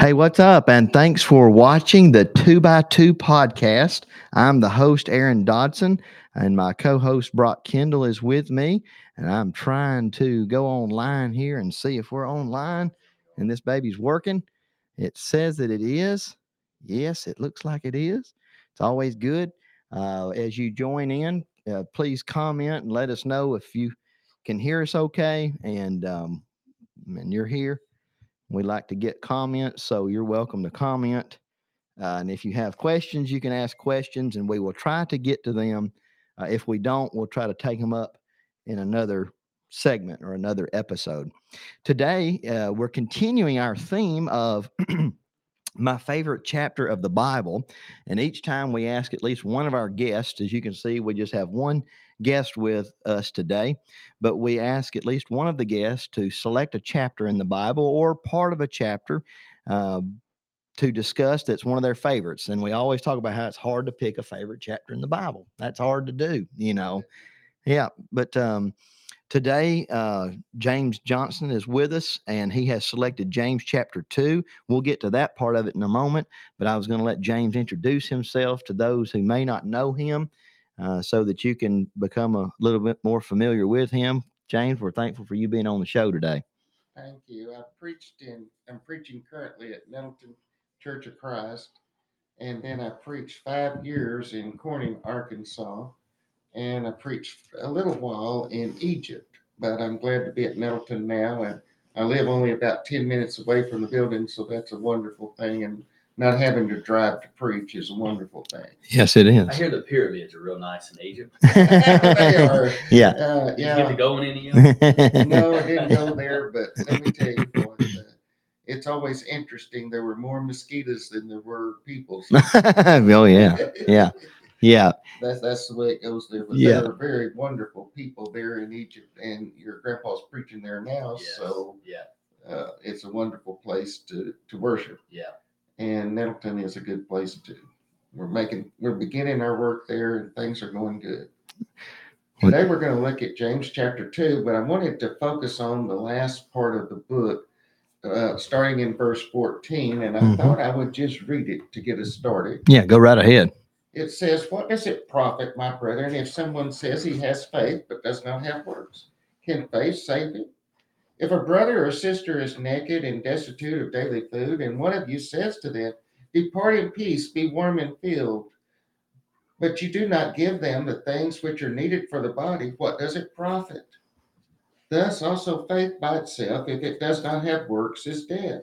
Hey, what's up? And thanks for watching the Two by Two podcast. I'm the host, Aaron Dodson, and my co host, Brock Kendall, is with me. And I'm trying to go online here and see if we're online and this baby's working. It says that it is. Yes, it looks like it is. It's always good. Uh, as you join in, uh, please comment and let us know if you can hear us okay and, um, and you're here. We like to get comments, so you're welcome to comment. Uh, and if you have questions, you can ask questions, and we will try to get to them. Uh, if we don't, we'll try to take them up in another segment or another episode. Today, uh, we're continuing our theme of my favorite chapter of the Bible. And each time we ask at least one of our guests, as you can see, we just have one guest with us today, but we ask at least one of the guests to select a chapter in the Bible or part of a chapter uh, to discuss that's one of their favorites. And we always talk about how it's hard to pick a favorite chapter in the Bible. That's hard to do, you know. Yeah, but um, today uh, James Johnston is with us, and he has selected James chapter two. We'll get to that part of it in a moment, but I was going to let James introduce himself to those who may not know him uh, so that you can become a little bit more familiar with him. James, we're thankful for you being on the show today. Thank you. I preached in, I'm preaching currently at Nettleton Church of Christ. And then I preached five years in Corning, Arkansas. And I preached a little while in Egypt. But I'm glad to be at Nettleton now. And I live only about 10 minutes away from the building. So that's a wonderful thing. And not having to drive to preach is a wonderful thing. Yes, it is. I hear the pyramids are real nice in Egypt. they are. yeah. Uh, Did you get yeah. to go in any of them? no, I didn't go there, but let me tell you what, uh, it's always interesting. There were more mosquitoes than there were people. Oh yeah, yeah, yeah. That's that's the way it goes there. But Yeah. there are very wonderful people there in Egypt, and your grandpa's preaching there now, Yes. so Yeah, uh, it's a wonderful place to to worship. yeah. And Nettleton is a good place too. We're making we're beginning our work there, and things are going good. Today we're going to look at James chapter two, but I wanted to focus on the last part of the book, uh, starting in verse fourteen, and I Mhm. thought I would just read it to get us started. Yeah, go right ahead. It says, What does it profit, my brethren, if someone says he has faith but does not have works? Can faith save him? If a brother or sister is naked and destitute of daily food, and one of you says to them, Depart in peace, be warm and filled, but you do not give them the things which are needed for the body, what does it profit? Thus also faith by itself, if it does not have works, is dead.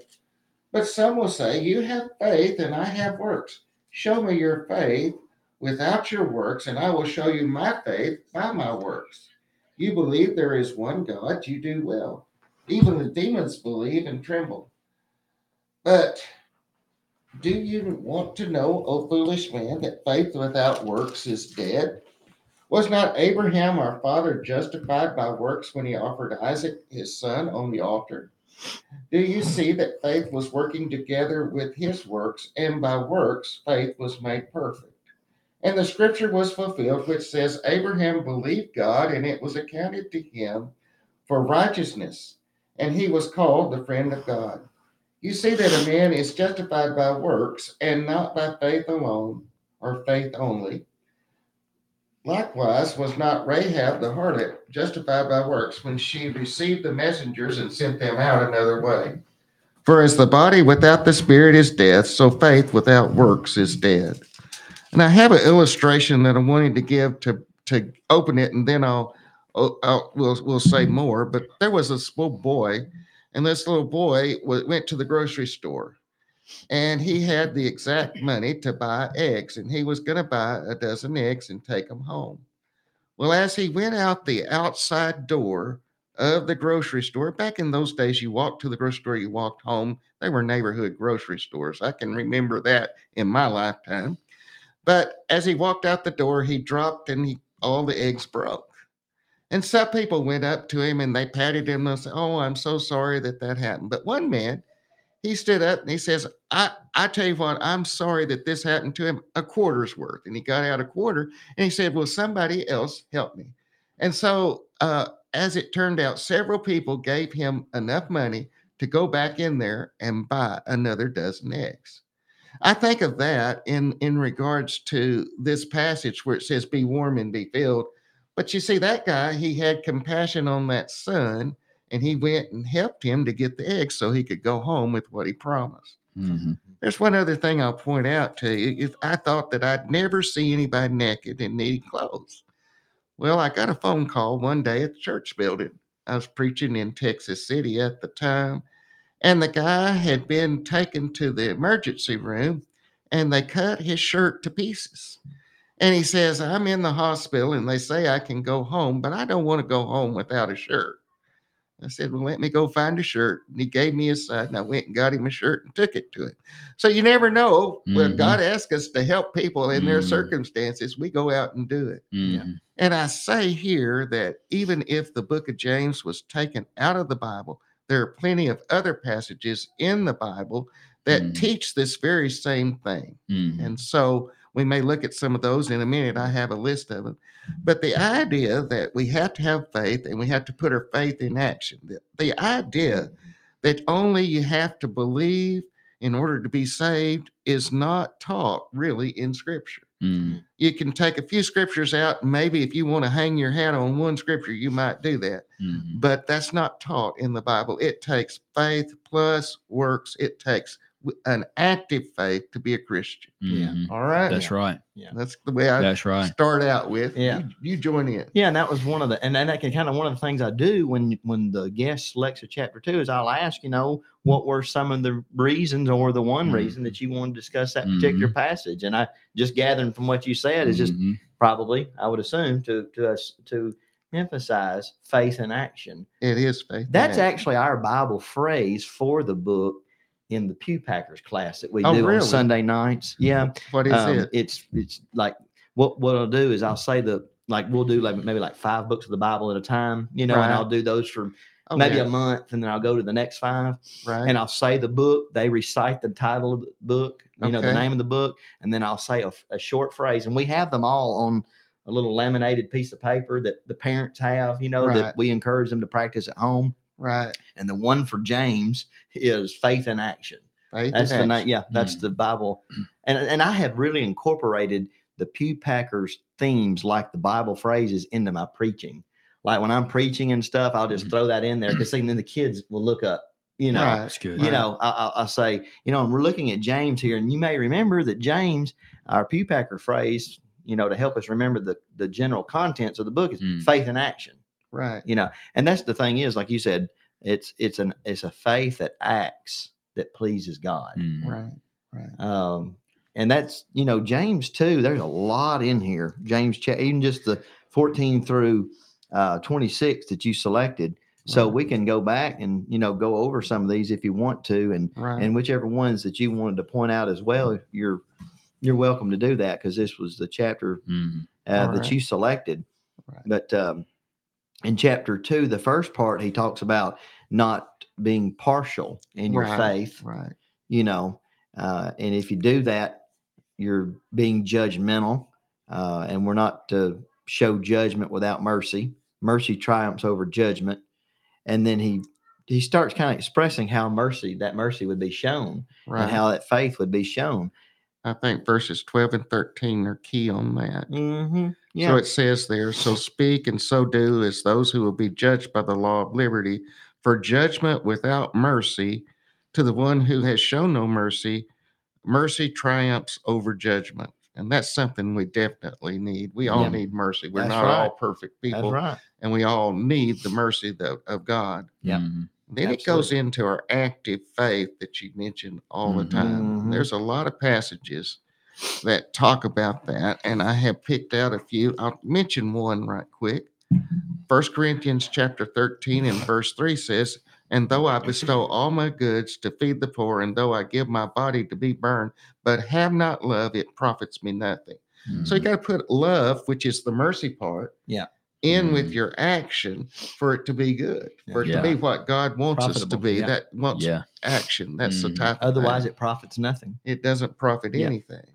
But some will say, You have faith, and I have works. Show me your faith without your works, and I will show you my faith by my works. You believe there is one God, you do well. Even the demons believe and tremble. But do you want to know, O foolish man, that faith without works is dead? Was not Abraham our father justified by works when he offered Isaac his son on the altar? Do you see that faith was working together with his works, and by works faith was made perfect? And the scripture was fulfilled, which says, Abraham believed God, and it was accounted to him for righteousness, and he was called the friend of God. You see that a man is justified by works, and not by faith alone, or faith only. Likewise, was not Rahab the harlot justified by works when she received the messengers and sent them out another way? For as the body without the spirit is death, so faith without works is dead. And I have an illustration that I'm wanting to give to to open it, and then I'll, We'll we'll say more. But there was this little boy, and this little boy wa- went to the grocery store, and he had the exact money to buy eggs, and he was going to buy a dozen eggs and take them home. Well, as he went out the outside door of the grocery store, back in those days, you walked to the grocery store, you walked home. They were neighborhood grocery stores. I can remember that in my lifetime. But as he walked out the door, he dropped and he, all the eggs broke. And some people went up to him and they patted him and said, Oh, I'm so sorry that that happened. But one man, he stood up and he says, I, I tell you what, I'm sorry that this happened to him, a quarter's worth. And he got out a quarter and he said, Will somebody else help me? And so, uh, as it turned out, several people gave him enough money to go back in there and buy another dozen eggs. I think of that in in regards to this passage where it says, "Be warm and be filled." But you see, that guy he had compassion on that son, and he went and helped him to get the eggs so he could go home with what he promised. Mhm. There's one other thing I'll point out to you. If I thought that I'd never see anybody naked and needing clothes. Well, I got a phone call one day at the church building. I was preaching in Texas City at the time, and the guy had been taken to the emergency room and they cut his shirt to pieces. And he says, I'm in the hospital and they say I can go home, but I don't want to go home without a shirt. I said, Well, let me go find a shirt. And he gave me his side, and I went and got him a shirt and took it to him. So you never know when Mhm. God asks us to help people in their Mhm. circumstances, we go out and do it. Mhm. And I say here that even if the book of James was taken out of the Bible, there are plenty of other passages in the Bible that Mhm. teach this very same thing. Mhm. And so we may look at some of those in a minute. I have a list of them. But the idea that we have to have faith and we have to put our faith in action, the, the idea that only you have to believe in order to be saved is not taught really in Scripture. Mhm. You can take a few scriptures out. Maybe if you want to hang your hat on one scripture, you might do that. Mhm. But that's not taught in the Bible. It takes faith plus works. It takes an active faith to be a Christian. Yeah. Mhm. All right. That's right. Yeah. That's the way I That's right. start out with. Yeah. You, you join in. Yeah, and that was one of the, and then that can kind of one of the things I do when when the guest selects a chapter two is I'll ask, you know, what were some of the reasons or the one Mhm. reason that you want to discuss that particular passage, and I just gathering from what you said is just Mhm. probably I would assume to to us to emphasize faith and action. It is faith. That's action. actually our Bible phrase for the book in the Pew Packers class that we Oh, do really? on Sunday nights. Yeah, what is um, it? It's it's like what what I'll do is I'll say the like we'll do like maybe like five books of the Bible at a time, you know, Right. and I'll do those for Oh, maybe yeah, a month, and then I'll go to the next five, right. and I'll say the book. They recite the title of the book, you know, the name of the book, and then I'll say a, a short phrase, and we have them all on a little laminated piece of paper that the parents have, you know, Right. that we encourage them to practice at home. Right. And the one for James is faith in action. Faith That's and the action. night. Yeah, that's Mm. the Bible, and and I have really incorporated the Pew Packers themes like the Bible phrases into my preaching. Like when I'm preaching and stuff, I'll just Mhm. throw that in there because then the kids will look up. You know, Right. That's good. you know, I, I, I say, you know, and we're looking at James here, and you may remember that James, our Pew Packer phrase, you know, to help us remember the the general contents of the book is Mm. faith in action Right. you know and that's the thing is like you said it's it's an it's a faith that acts that pleases god Mhm. Right. Right. um and that's you know james too there's a lot in here james even just the 14 through uh 26 that you selected so Right. we can go back and you know go over some of these if you want to and Right. and whichever ones that you wanted to point out as well you're you're welcome to do that because this was the chapter Mhm. uh, that right. you selected. Right. But um, in chapter two, the first part, he talks about not being partial in your Right. faith, Right. you know, uh, and if you do that, you're being judgmental, uh, and we're not to show judgment without mercy. Mercy triumphs over judgment, and then he he starts kind of expressing how mercy that mercy would be shown Right. and how that faith would be shown. I think verses 12 and 13 are key on that. Mm-hmm. Yeah. So it says there, so speak and so do as those who will be judged by the law of liberty, for judgment without mercy to the one who has shown no mercy, mercy triumphs over judgment. And that's something we definitely need. We all Yeah. need mercy. We're That's not all perfect That's people, right. and we all need the mercy of, of God. Yeah. Mhm. Then it goes into our active faith that you mentioned all the Mhm. time. Mhm. There's a lot of passages that talk about that, and I have picked out a few. I'll mention one right quick. First Corinthians chapter 13 and verse 3 says, And though I bestow all my goods to feed the poor, and though I give my body to be burned, but have not love, it profits me nothing. So you Mhm. got to put love, which is the mercy part, Yeah. In with Mhm. your action for it to be good, for it Yeah. to be what God wants us to be. yeah. That wants yeah. action. That's the Mhm. type. Otherwise, thing. it profits nothing. it doesn't profit Yeah. anything.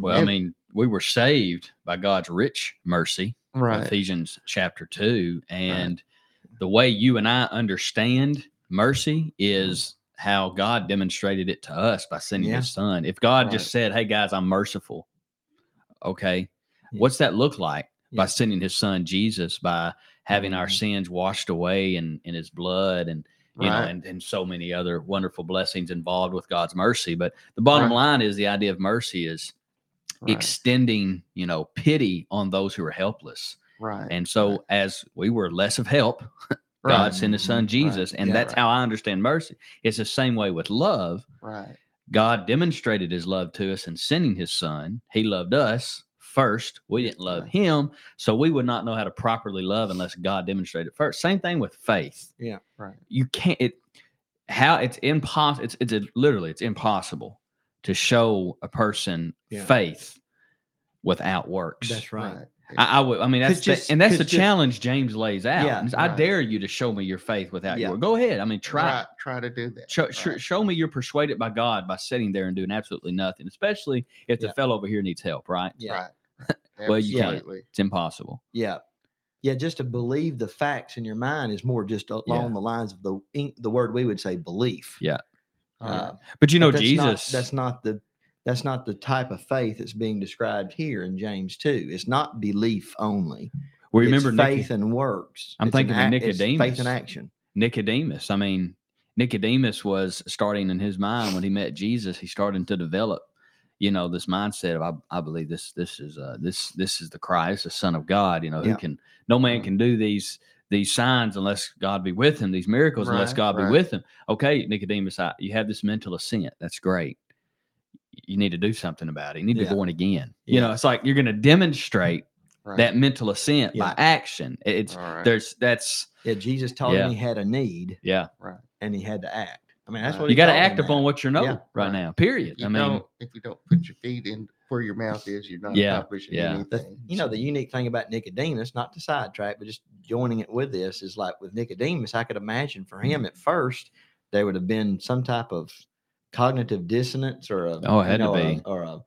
Well, I mean, we were saved by God's rich mercy, Right. Ephesians chapter two, and the way you and I understand Mercy is how God demonstrated it to us by sending Yeah. his son. If God Right. just said, Hey guys, I'm merciful, okay, Yeah. what's that look like? By sending his son Jesus, by having our Mhm. sins washed away in, in his blood and you know, and, and so many other wonderful blessings involved with God's mercy. But the bottom Right. line is the idea of mercy is Right. extending, you know, pity on those who are helpless. right. And so right. as we were less of help, God Right. sent his son Mhm. Right. Jesus. And Yeah. that's Right. how I understand mercy. It's the same way with love. Right. God demonstrated his love to us in sending his son. He loved us first. We didn't love Right. him. So we would not know how to properly love unless God demonstrated it first. Same thing with faith. Yeah. Right. You can't it how it's impossible it's it's a, literally it's impossible to show a person Yeah. faith without works. That's right. I, I would. I mean, that's 'Cause the- just- and that's the just- challenge James lays out. Yeah, I right. dare you to show me your faith without Yeah. your. Go ahead. I mean, try. Try, try to do that. Show, Right. show me you're persuaded by God by sitting there and doing absolutely nothing, especially if the Yeah. fellow over here needs help. Right? Yeah. Right. Well, you can't. Absolutely. It's impossible. Yeah. Yeah, just to believe the facts in your mind is more just along Yeah. the lines of the the word we would say belief. Yeah. Uh, But you know, but that's not- Jesus. that's not the that's not the type of faith that's being described here in James 2. It's not belief only. we It's remember Nico- faith and works. I'm It's an thinking of it's Faith Nicodemus. and action. Nicodemus. I mean, Nicodemus was starting in his mind when he met Jesus. He started to develop, you know, this mindset of I, I believe this this is uh this this is the Christ, the Son of God. You know, who Yeah. can no man Mhm. can do these these signs unless God be with him. These miracles unless God right. be with him. Okay, Nicodemus, I, you have this mental assent. That's great. You need to do something about it. You need to Yeah. be born again. You know, it's like you're going to demonstrate Right. that mental assent by action. It's right. there's that's Yeah, Jesus told Yeah. him he had a need yeah. right. and he had to act. I mean, that's what You got to act upon what you know Yeah, right, right. now. Period. You I mean, if you don't put your feet in where your mouth is, you're not Yeah, accomplishing yeah. The, anything. you know, the unique thing about Nicodemus, not to sidetrack, but just joining it with this is like with Nicodemus, I could imagine for him Mm-hmm. at first, there would have been some type of cognitive dissonance or a, Oh, it you had to know, a- be. or a,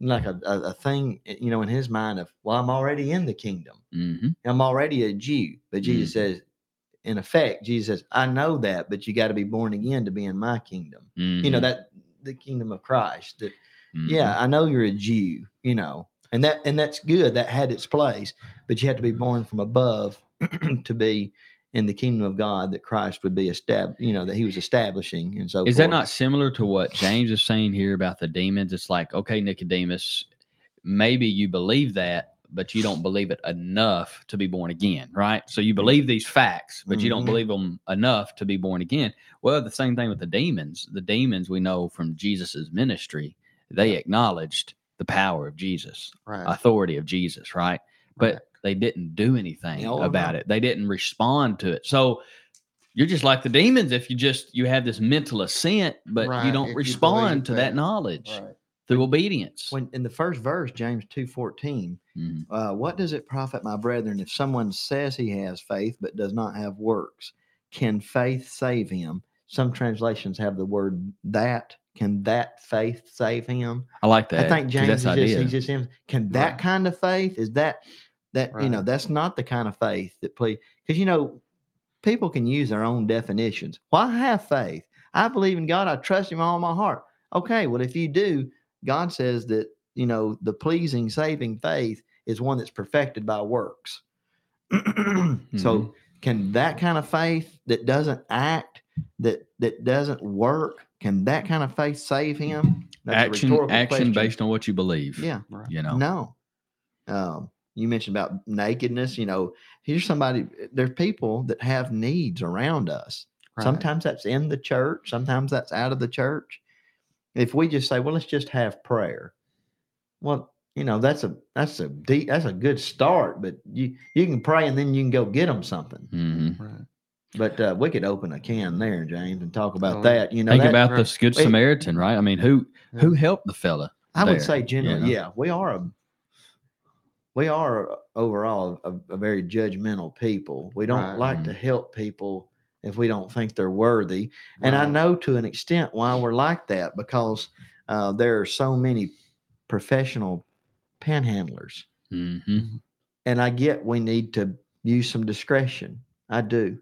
like a, a, a thing, eh, you know, in his mind of, well, I'm already in the kingdom. mhm. I'm already a Jew. But Jesus Mm-hmm. says, in effect, Jesus says, I know that, but you got to be born again to be in my kingdom. You know, Mhm. that the kingdom of Christ. That Mhm. yeah, I know you're a Jew, you know, and that and that's good. That had its place, but you had to be born from above to be in the kingdom of God that Christ would be established, you know, that he was establishing. And so Is that not similar to what James is saying here about the demons? It's like, okay, Nicodemus, maybe you believe that, but you don't believe it enough to be born again, right? So you believe these facts, but you don't Mhm. believe them enough to be born again. Well, the same thing with the demons. The demons we know from Jesus's ministry, they acknowledged the power of Jesus, right. authority of Jesus, right? But Right. they didn't do anything Oh, about no. it. They didn't respond to it. So you're just like the demons if you just you have this mental assent, but Right, you don't you respond believe to that, that. knowledge. Through obedience. when in the first verse, James two fourteen? Mhm. Uh, what does it profit, my brethren, if someone says he has faith but does not have works? Can faith save him? Some translations have the word that. Can that faith save him? I like that. I think James is just, he's just him. Can that Right. kind of faith is that that you know that's not the kind of faith that please because you know people can use their own definitions. Well, I have faith. I believe in God. I trust Him all my heart. Okay, well, if you do, God says that you know the pleasing, saving faith is one that's perfected by works. Mm-hmm. So, can that kind of faith that doesn't act, that that doesn't work, can that kind of faith save him? That's action action question. based on what you believe. Yeah. Right. You know. No. Um, you mentioned about nakedness. You know, here's somebody. There's people that have needs around us. Right. Sometimes that's in the church. Sometimes that's out of the church. If we just say, "Well, let's just have prayer," well, you know, that's a that's a deep that's a good start. But you you can pray and then you can go get them something. Mhm. Right. But uh, we could open a can there, James, and talk about Oh, that. You know, Think that- about right. this good Wait. Samaritan, right? I mean, who who helped the fella? I would there, say you generally, know? yeah, we are a we are overall a, a very judgmental people. We don't Right. like to help people if we don't think they're worthy. And I know to an extent why we're like that because uh, there are so many professional panhandlers, Mhm. and I get we need to use some discretion. I do.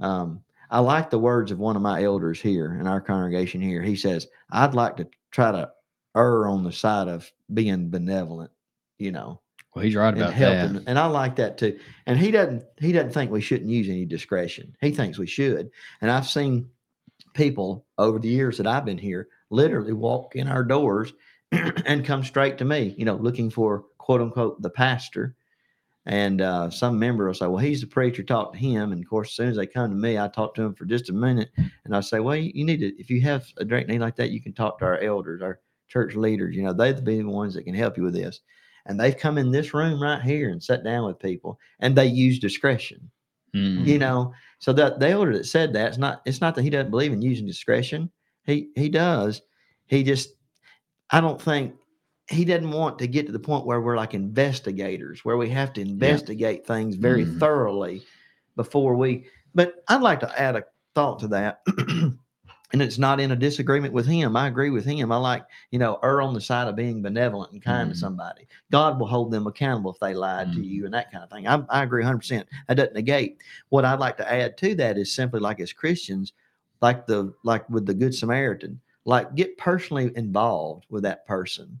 Um, I like the words of one of my elders here in our congregation here. He says, I'd like to try to err on the side of being benevolent, you know, Well, he's right about that. helping. And I like that too. And he doesn't he doesn't think we shouldn't use any discretion. He thinks we should. And I've seen people over the years that I've been here literally walk in our doors and come straight to me, you know, looking for quote unquote the pastor. And uh, some member will say, Well, he's the preacher, talk to him. And of course, as soon as they come to me, I talk to them for just a minute. And I say, Well, you, you need to, if you have a direct need like that, you can talk to our elders, our church leaders. You know, they'd be the ones that can help you with this. And they've come in this room right here and sat down with people and they use discretion Mhm. you know? So that the elder that said that it's not it's not that he doesn't believe in using discretion. He he does. He just i don't think he doesn't want to get to the point where we're like investigators where we have to investigate things very Mhm. thoroughly before we but i'd like to add a thought to that and it's not in a disagreement with him i agree with him i like you know err on the side of being benevolent and kind Mhm. to somebody god will hold them accountable if they lied to Mhm. you and that kind of thing i, I agree 100% that doesn't negate what I'd like to add to that is simply like as Christians, like the like with the Good Samaritan, like get personally involved with that person.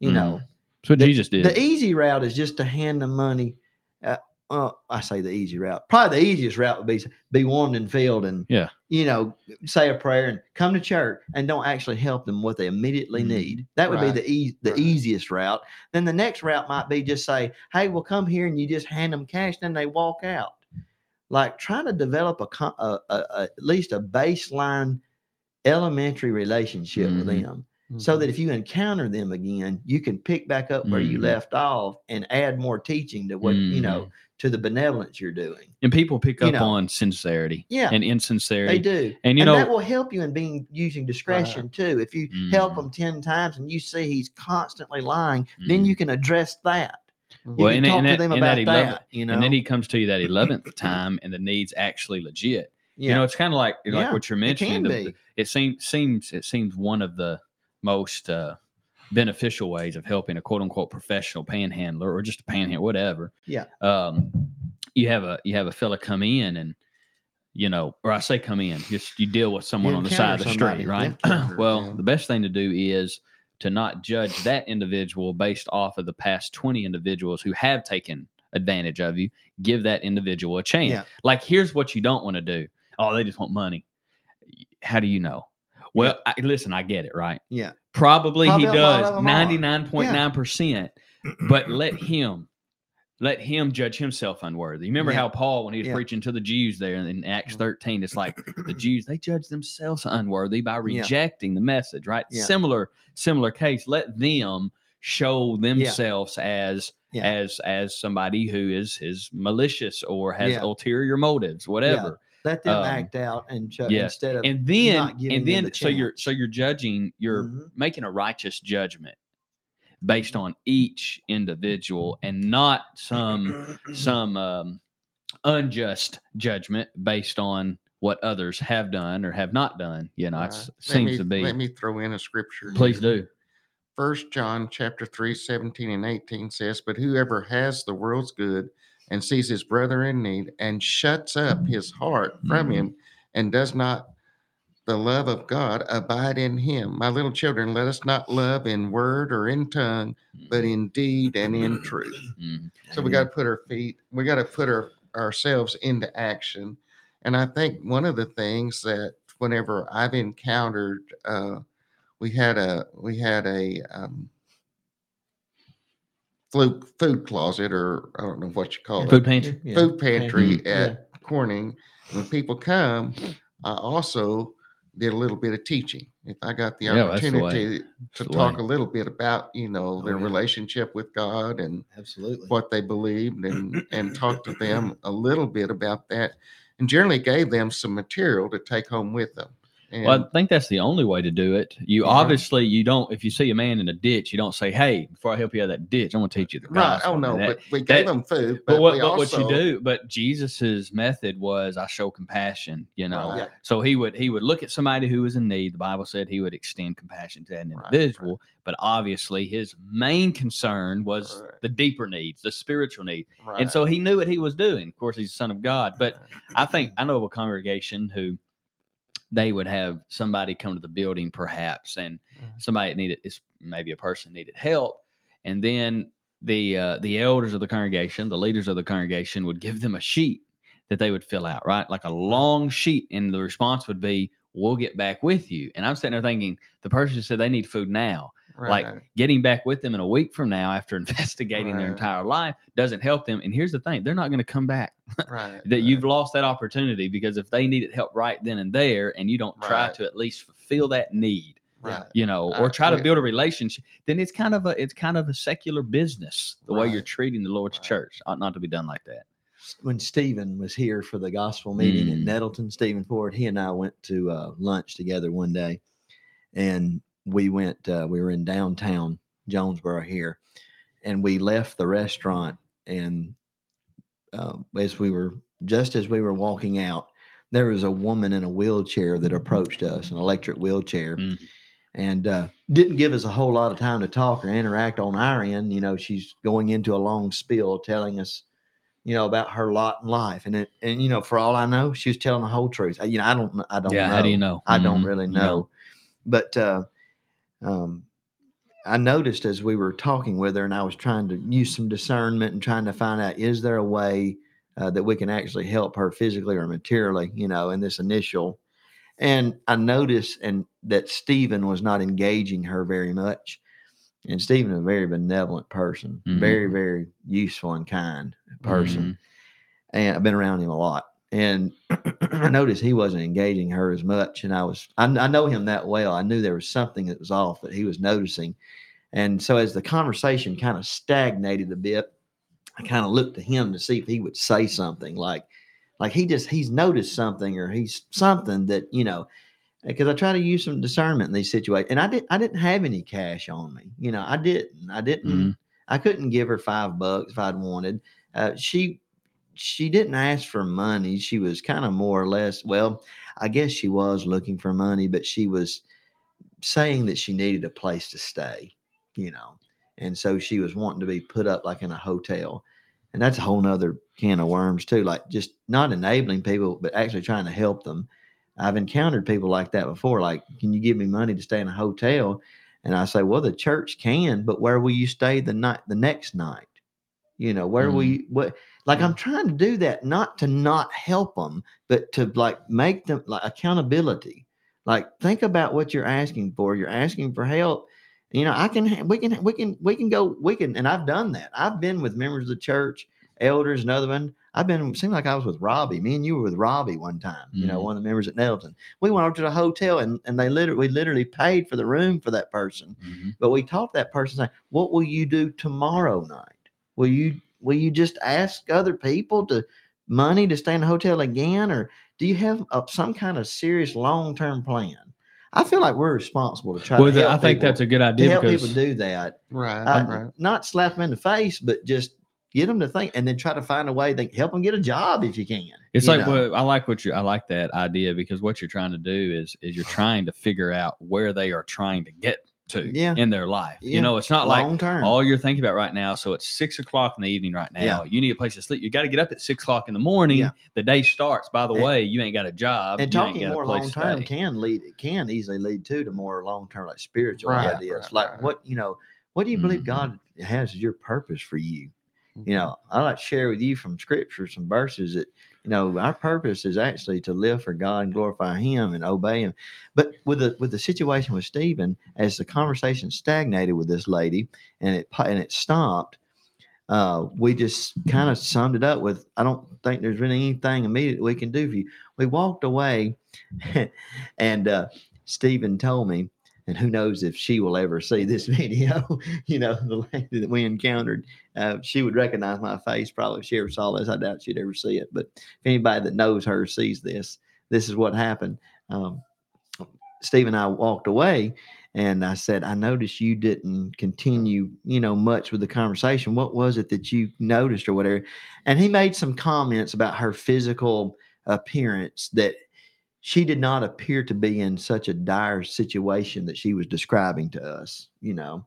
You know, That's what the- Jesus did. the easy route is just to hand them money. Uh, I say the easy route. Probably the easiest route would be be warmed and filled and Yeah. you know, say a prayer and come to church and don't actually help them what they immediately Mhm. need. That would Right. be the e- the Right. easiest route. Then the next route might be just say, "Hey, we'll come here and you just hand them cash, then they walk out." Like trying to develop a, a, a, a at least a baseline elementary relationship with Mhm. them so that if you encounter them again, you can pick back up where you Mhm. left off and add more teaching to what you know to the benevolence you're doing. and people pick you up know. on sincerity Yeah, and insincerity. they do, And you that know, will help you in being using discretion too. If you help Mhm. him ten times and you see he's constantly lying, then you can address that. You. Well, can and- talk and to that- them and about that that. you know, and then he comes to you that eleventh time, and the need's actually legit. yeah, You know, it's kind of like like Yeah, what you're it mentioning. can the- be. the- it seems seems it seems one of the most uh, beneficial ways of helping a quote unquote professional panhandler or just a panhandler, whatever. Yeah. Um, you have a you have a fella come in and you know, or I say come in, just you deal with someone on the side of the street, right? well, Yeah. the best thing to do is to not judge that individual based off of the past 20 individuals who have taken advantage of you. Give that individual a chance. Yeah. Like, here's what you don't want to do. Oh, they just want money. How do you know? Well, I, listen, I get it, right? yeah, Probably, Probably he does of 'em are. 99.9%, but let him. Let him judge himself unworthy. Remember Yeah. how Paul, when he was Yeah. preaching to the Jews there in Acts Mhm. 13, it's like the Jews, they judge themselves unworthy by Yeah. rejecting the message, right? Yeah. Similar, similar case. Let them show themselves as Yeah. as as somebody who is is malicious or has Yeah. ulterior motives, whatever. Let them Um, act out and ju- yeah. instead of And then not giving and them then the so you're so you're judging, you're Mhm. making a righteous judgment based on each individual and not some some um, unjust judgment based on what others have done or have not done. You know, it Right. Let seems me- to be. Let me throw in a scripture. Please here. do. First John chapter 3, 17 and 18 says, But whoever has the world's good and sees his brother in need and shuts up his heart from Mhm. him and does not the love of God abide in him. My little children, let us not love in word or in tongue, but in deed and in truth. Mhm. So we got to put our feet, we got to put our ourselves into action. And I think one of the things that whenever I've encountered, uh, we had a we had a um, food food closet, or I don't know what you call Food it, food pantry. Yeah. food pantry mm-hmm. Yeah. at Corning. When people come, I also did a little bit of teaching. If I got the Yeah, well, the opportunity to That's talk way. a little bit about, you know, Oh, their yeah. relationship with God and Absolutely. what they believed and and talked to them a little bit about that and generally gave them some material to take home with them And, Well, I think that's the only way to do it. You Yeah. obviously you don't. If you see a man in a ditch, you don't say, "Hey, before I help you out of that ditch, I'm going to teach you the right. gospel." Oh no, that- but we gave that- them food. but what, we but what you do, but Jesus's method was, I show compassion. You know, Right. so he would he would look at somebody who was in need. The Bible said he would extend compassion to an Right, right. individual, but obviously his main concern was Right. the deeper needs, the spiritual need, Right. and so he knew what he was doing. Of course, he's the son of God, but I think I know of a congregation who they would have somebody come to the building perhaps and Mhm. somebody needed is maybe a person needed help and then the uh, the elders of the congregation the leaders of the congregation would give them a sheet that they would fill out right? Like a long sheet and the response would be we'll get back with you. And i'm sitting there thinking the person said they need food now like getting back with them in a week from now after investigating their entire life doesn't help them and here's the thing they're not going to come back right. that right. you've lost that opportunity because if they needed help right then and there and you don't try Right. to at least fulfill that need right. you know or try to build a relationship then it's kind of a it's kind of a secular business the way you're treating the lord's Right. church ought not to be done like that when Stephen was here for the gospel meeting at Mm. Nettleton, Stephen Ford, he and I went to uh, lunch together one day, and we went. Uh, we were in downtown Jonesboro here, and we left the restaurant. And uh, as we were just as we were walking out, there was a woman in a wheelchair that approached us, an electric wheelchair, Mm. and uh, didn't give us a whole lot of time to talk or interact on our end. You know, she's going into a long spiel telling us you know, about her lot in life. And it, and you know, for all I know, she was telling the whole truth. You know, I don't, I don't yeah know. how do you know I don't Mhm. really know. But uh, um, I noticed as we were talking with her, and I was trying to use some discernment and trying to find out is there a way uh, that we can actually help her physically or materially, you know, in this initial. And I noticed and that Stephen was not engaging her very much. And Stephen is a very benevolent person, Mhm. very, very useful and kind person Mhm. and I've been around him a lot. And I noticed he wasn't engaging her as much. And I was, I, I know him that well. I knew there was something that was off that he was noticing. And so as the conversation kind of stagnated a bit, I kind of looked to him to see if he would say something like, like he just, he's noticed something or he's something that, you know, because I try to use some discernment in these situations. And I didn't, I didn't have any cash on me. You know, I didn't, I didn't, Mhm. I couldn't give her five bucks if I'd wanted. Uh, she she didn't ask for money. She was kind of more or less. Well, I guess she was looking for money, but she was saying that she needed a place to stay. You know, and so she was wanting to be put up like in a hotel, and that's a whole nother can of worms too. Like just not enabling people, but actually trying to help them. I've encountered people like that before. Like, can you give me money to stay in a hotel? And I say, well, the church can, but where will you stay the night, the next night? You know, where will Mhm. you, what, like I'm trying to do that, not to not help them, but to like make them like accountability. Like think about what you're asking for. You're asking for help. You know, I can, we can, we can, we can go, we can, and I've done that. I've been with members of the church, elders, another one. I've been, it seemed like I was with Robbie. Me and you were with Robbie one time, you know, Mhm. one of the members at Nettleton. We went over to the hotel and, and they literally, we literally paid for the room for that person. Mhm. But we taught that person, say, what will you do tomorrow night? Will you, will you just ask other people to money to stay in a hotel again? Or do you have a, some kind of serious long-term plan? I feel like we're responsible to try well to help i think people, that's a good to idea help because people do that. Right. Uh, right. Not slap them in the face, but just get them to think and then try to find a way they help them get a job if you can. It's you like know? what I like what you I like that idea because what you're trying to do is is you're trying to figure out where they are trying to get to Yeah. in their life. Yeah. You know, it's not like term. all you're thinking about right now. So it's six o'clock in the evening right now. Yeah. You need a place to sleep. You got to get up at six o'clock in the morning. Yeah. The day starts. By the And- way, you ain't got a job. and you ain't talking got more long term can lead it can easily lead to to more long term like spiritual Right, ideas right, like right. what you know what do you believe Mhm. god has as your purpose for you Mm-hmm. you know i like to share with you from scripture some verses that you know our purpose is actually to live for god and glorify him and obey him. But with the with the situation with stephen as the conversation stagnated with this lady and it and it stopped uh, we just kind of summed it up with i don't think there's really anything immediate we can do for you. We walked away and uh, stephen told me and who knows if she will ever see this video you know the lady that we encountered uh, she would recognize my face probably if she ever saw this i doubt she'd ever see it but if anybody that knows her sees this this is what happened um, Steve and I walked away, and I said, I noticed you didn't continue, you know, much with the conversation. What was it that you noticed or whatever? And he made some comments about her physical appearance that she did not appear to be in such a dire situation that she was describing to us, you know.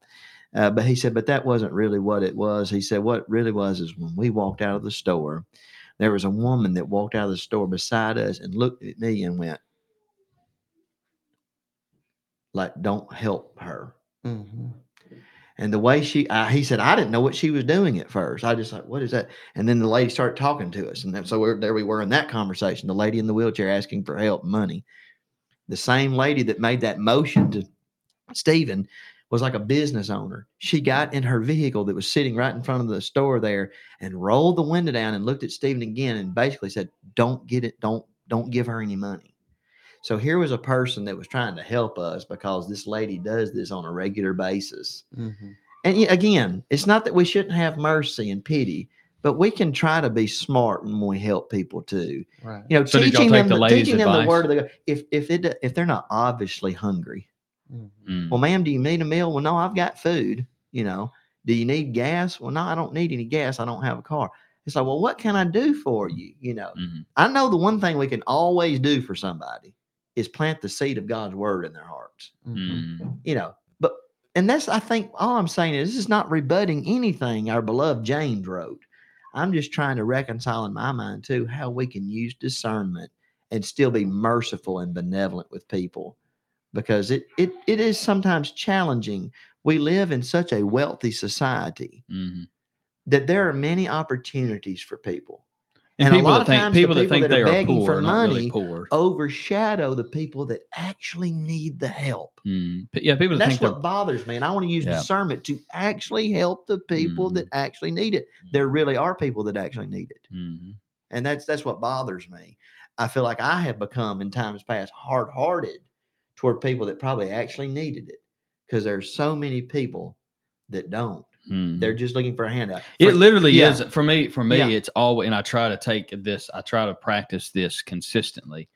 Uh, but he said, but that wasn't really what it was. He said, what really was is when we walked out of the store, there was a woman that walked out of the store beside us and looked at me and went, like, don't help her. Mhm. And the way she, I, he said, I didn't know what she was doing at first. I just like, what is that? And then the lady started talking to us, and then, so there we were in that conversation. The lady in the wheelchair asking for help, money. The same lady that made that motion to Stephen was like a business owner. She got in her vehicle that was sitting right in front of the store there and rolled the window down and looked at Stephen again and basically said, "Don't get it. Don't don't give her any money." So here was a person that was trying to help us because this lady does this on a regular basis. Mhm. And again, it's not that we shouldn't have mercy and pity, but we can try to be smart when we help people too. Right. You know, So teaching them the the, teaching them the word of the God. If if it if they're not obviously hungry, Mhm. Mm. well, ma'am, do you need a meal? Well, no, I've got food. You know, do you need gas? Well, no, I don't need any gas. I don't have a car. It's like, well, what can I do for you? You know, Mhm. I know the one thing we can always do for somebody is plant the seed of God's word in their hearts. Mhm. Mm. You know, but and that's I think all I'm saying is this is not rebutting anything our beloved James wrote. I'm just trying to reconcile in my mind too how we can use discernment and still be merciful and benevolent with people because it it it is sometimes challenging. We live in such a wealthy society Mhm. that there are many opportunities for people. And, And a people lot that of think times the people that think that are they are poor for not really money poor. Overshadow the people that actually need the help. Mm. Yeah, people that that's what bothers me. And I want to use Yeah. discernment to actually help the people that actually need it. There really are people that actually need it. Mhm. And that's that's what bothers me. I feel like I have become in times past hard-hearted toward people that probably actually needed it. Because there's so many people that don't. Mhm. They're just looking for a handout. It literally yeah. is for me. For me, Yeah. it's always, and I try to take this. I try to practice this consistently.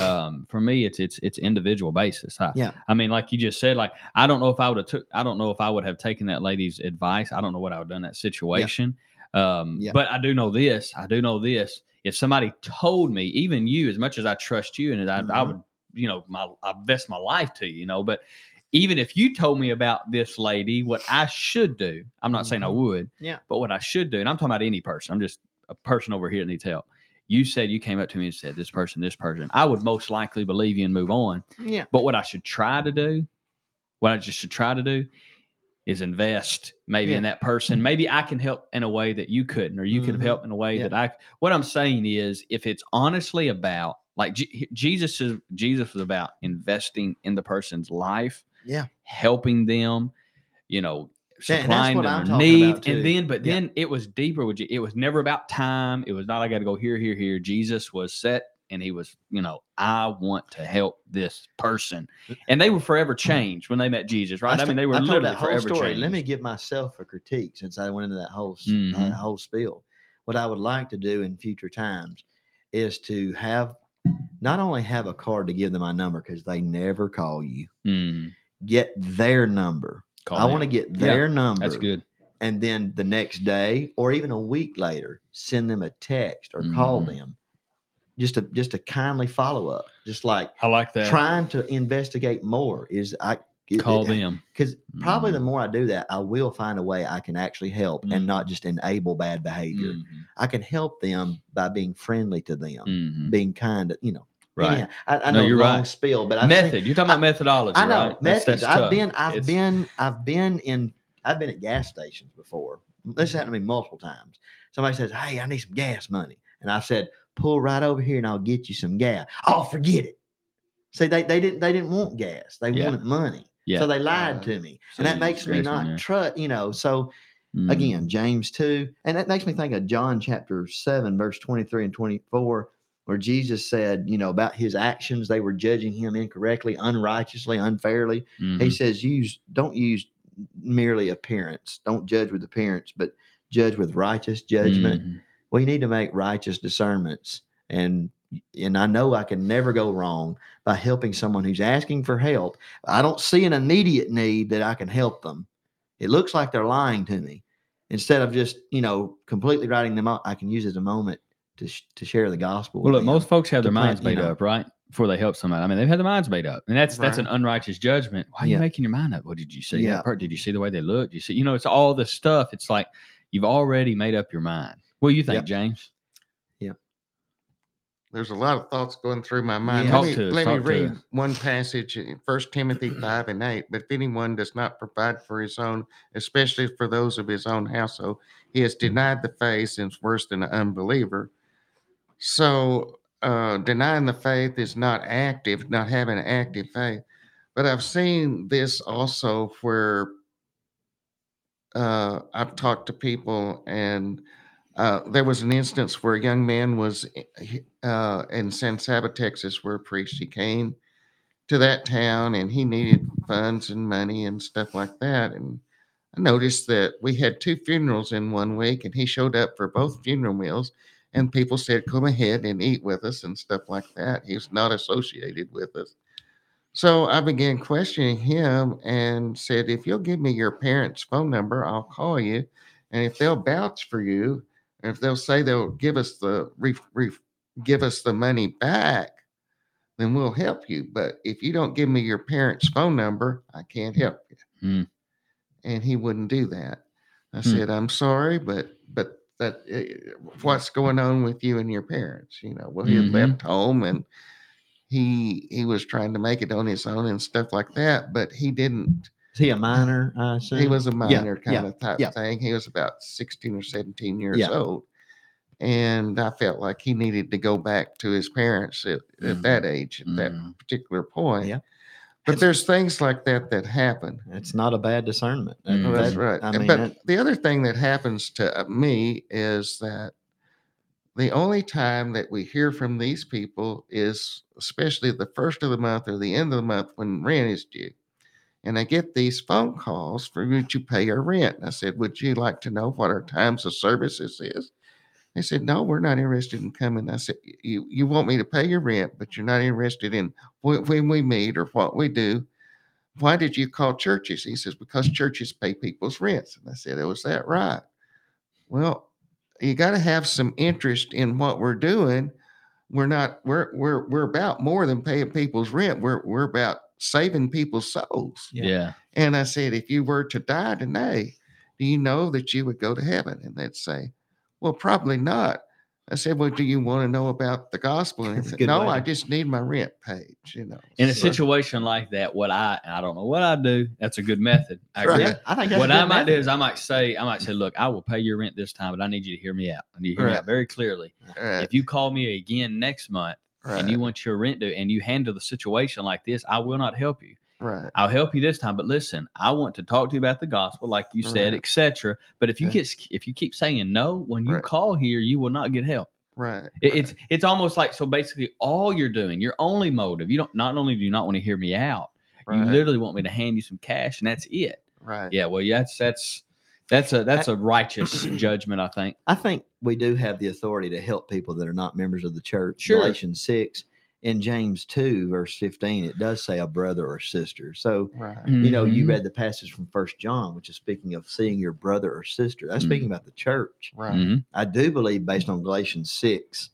Um, for me, it's it's it's individual basis. I, Yeah. I mean, like you just said, like I don't know if I would have took. I don't know if I would have taken that lady's advice. I don't know what I would have done in that situation. Um, Yeah. but I do know this. I do know this. If somebody told me, even you, as much as I trust you, and I, I Mhm. would, you know, my I invest my life to you, you know, but even if you told me about this lady, what I should do, I'm not saying I Mhm. would, Yeah. but what I should do, and I'm talking about any person, I'm just a person over here that needs help. You said you came up to me and said, This person, this person, I would most likely believe you and move on. Yeah. But what I should try to do, what I just should try to do is invest maybe Yeah. in that person. Maybe I can help in a way that you couldn't, or you could have Mhm. helped in a way Yeah. that I what I'm saying is if it's honestly about like Je- Jesus is Jesus was about investing in the person's life, Yeah. helping them, you know, supplying their needs. And then, but Yeah. then it was deeper. With Je- It was never about time. It was not I got to go here, here, here. Jesus was set, and he was, you know, I want to help this person, and they were forever changed when they met Jesus, right? I, st- mean, they were told literally forever story. changed. Let me give myself a critique since I went into that whole s- Mhm. that whole spiel. What I would like to do in future times is to have not only have a card to give them my number because they never call you, Mm, get their number. call I want to get Yeah, their number. That's good. And then the next day or even a week later, send them a text or call Mhm. them. Just to just to kindly follow up. Just like I like that. trying to investigate more is I it- call it- them. because probably the Mhm. more I do that, I will find a way I can actually help and not just enable bad behavior. Mhm, I can help them by being friendly to them, mhm. being kind. To, you know, Right. anyhow, I, I No, know you're long right. spill, but I've seen- Method. You're talking about methodology. I know right? That's- methods. that's I've tough. been, I've It's- been, I've been in, I've been at gas stations before. This happened to me multiple times. Somebody says, "Hey, I need some gas money," and I said, "Pull right over here, and I'll get you some gas." Oh, forget it. See, they they didn't they didn't want gas. They Yeah. wanted money. Yeah. So they lied Right. to me, So and that makes me not trust. You know, so Mhm. again, James 2. And that makes me think of John chapter 7, verse 23 and 24, where Jesus said, you know, about his actions, they were judging him incorrectly, unrighteously, unfairly. He Mhm. says, use don't use merely appearance. Don't judge with appearance, but judge with righteous judgment. Mhm. We need to make righteous discernments and and I know I can never go wrong by helping someone who's asking for help. I don't see an immediate need that I can help them. It looks like they're lying to me. Instead of just, you know, completely writing them out, I can use it as a moment to, sh- to share the gospel. Well, look, them. most folks have to their plant, minds you made know. up, right? Before they help somebody. I mean, they've had their minds made up, and that's that's an unrighteous judgment. Why are Yeah. you making your mind up? What did you see? Yeah. That part? Did you see the way they look? You see, you know, it's all this stuff. It's like you've already made up your mind. What do you think, Yep. James? There's a lot of thoughts going through my mind. Yeah. Let Talk me, to us, let me to read us. one passage in First Timothy 5 and 8. But if anyone does not provide for his own, especially for those of his own household, he has denied the faith and is worse than an unbeliever. So uh, denying the faith is not active, not having an active faith. But I've seen this also where uh, I've talked to people, and uh, there was an instance where a young man was uh, in San Saba, Texas, where a priest he came to that town, and he needed funds and money and stuff like that. And I noticed that we had two funerals in one week, and he showed up for both funeral meals. And people said, "Come ahead and eat with us" and stuff like that. He's not associated with us. So I began questioning him and said, if you'll give me your parents' phone number, I'll call you. And if they'll vouch for you, and if they'll say they'll give us the re, re, give us the money back, then we'll help you. But if you don't give me your parents' phone number, I can't help you. Hmm. And he wouldn't do that. I Hmm. said, I'm sorry, but but that eh, what's going on with you and your parents? You know, well, he had Mhm. left home and he he was trying to make it on his own and stuff like that, but he didn't. Is he a minor? I assume? He was a minor yeah, kind of type yeah. thing. He was about 16 or 17 years Yeah. old. And I felt like he needed to go back to his parents at, at Mhm. that age, at that Mhm. particular point. Yeah. But there's things like that that happen. It's not a bad discernment. That- Mm. Well, that's right. I mean, but that- the other thing that happens to uh, me is that the only time that we hear from these people is especially the first of the month or the end of the month when rent is due. And I get these phone calls for would you pay your rent? And I said, Would you like to know what our times of services is? They said, No, we're not interested in coming. I said, You you want me to pay your rent, but you're not interested in wh- when we meet or what we do. Why did you call churches? He says, Because churches pay people's rents. And I said, Oh, is that right? Well, you got to have some interest in what we're doing. We're not, we're we're we're about more than paying people's rent. We're we're about saving people's souls. Yeah. Yeah. And I said, if you were to die today, do you know that you would go to heaven? And they'd say, well, probably not. I said, well, do you want to know about the gospel? And he said, no, way I just need my rent paid, you know. In a So- situation like that, what I I don't know what I do. That's a good method. I Right. agree. Yeah, I think what I good might do is I might say, I might say, look, I will pay your rent this time, but I need you to hear me out. I need you to hear me out very clearly. Right, If you call me again next month right, and you want your rent due and you handle the situation like this, I will not help you. Right, I'll help you this time, but listen, I want to talk to you about the gospel, like you said, Right. etc. But if you Yeah. get if you keep saying no when you Right. call here, you will not get help. right. It, it's it's almost like so basically all you're doing, your only motive, you don't not only do you not want to hear me out, you literally want me to hand you some cash and that's it. right. Yeah, well, yeah, that's that's that's a that's a righteous judgment, I think. I think we do have the authority to help people that are not members of the church. Sure. Galatians 6 in James 2, verse 15, it does say a brother or sister. So, Right. you know, you Mhm. read the passage from First John, which is speaking of seeing your brother or sister. That's speaking about the church. Right. Mhm. I do believe, based on Galatians 6,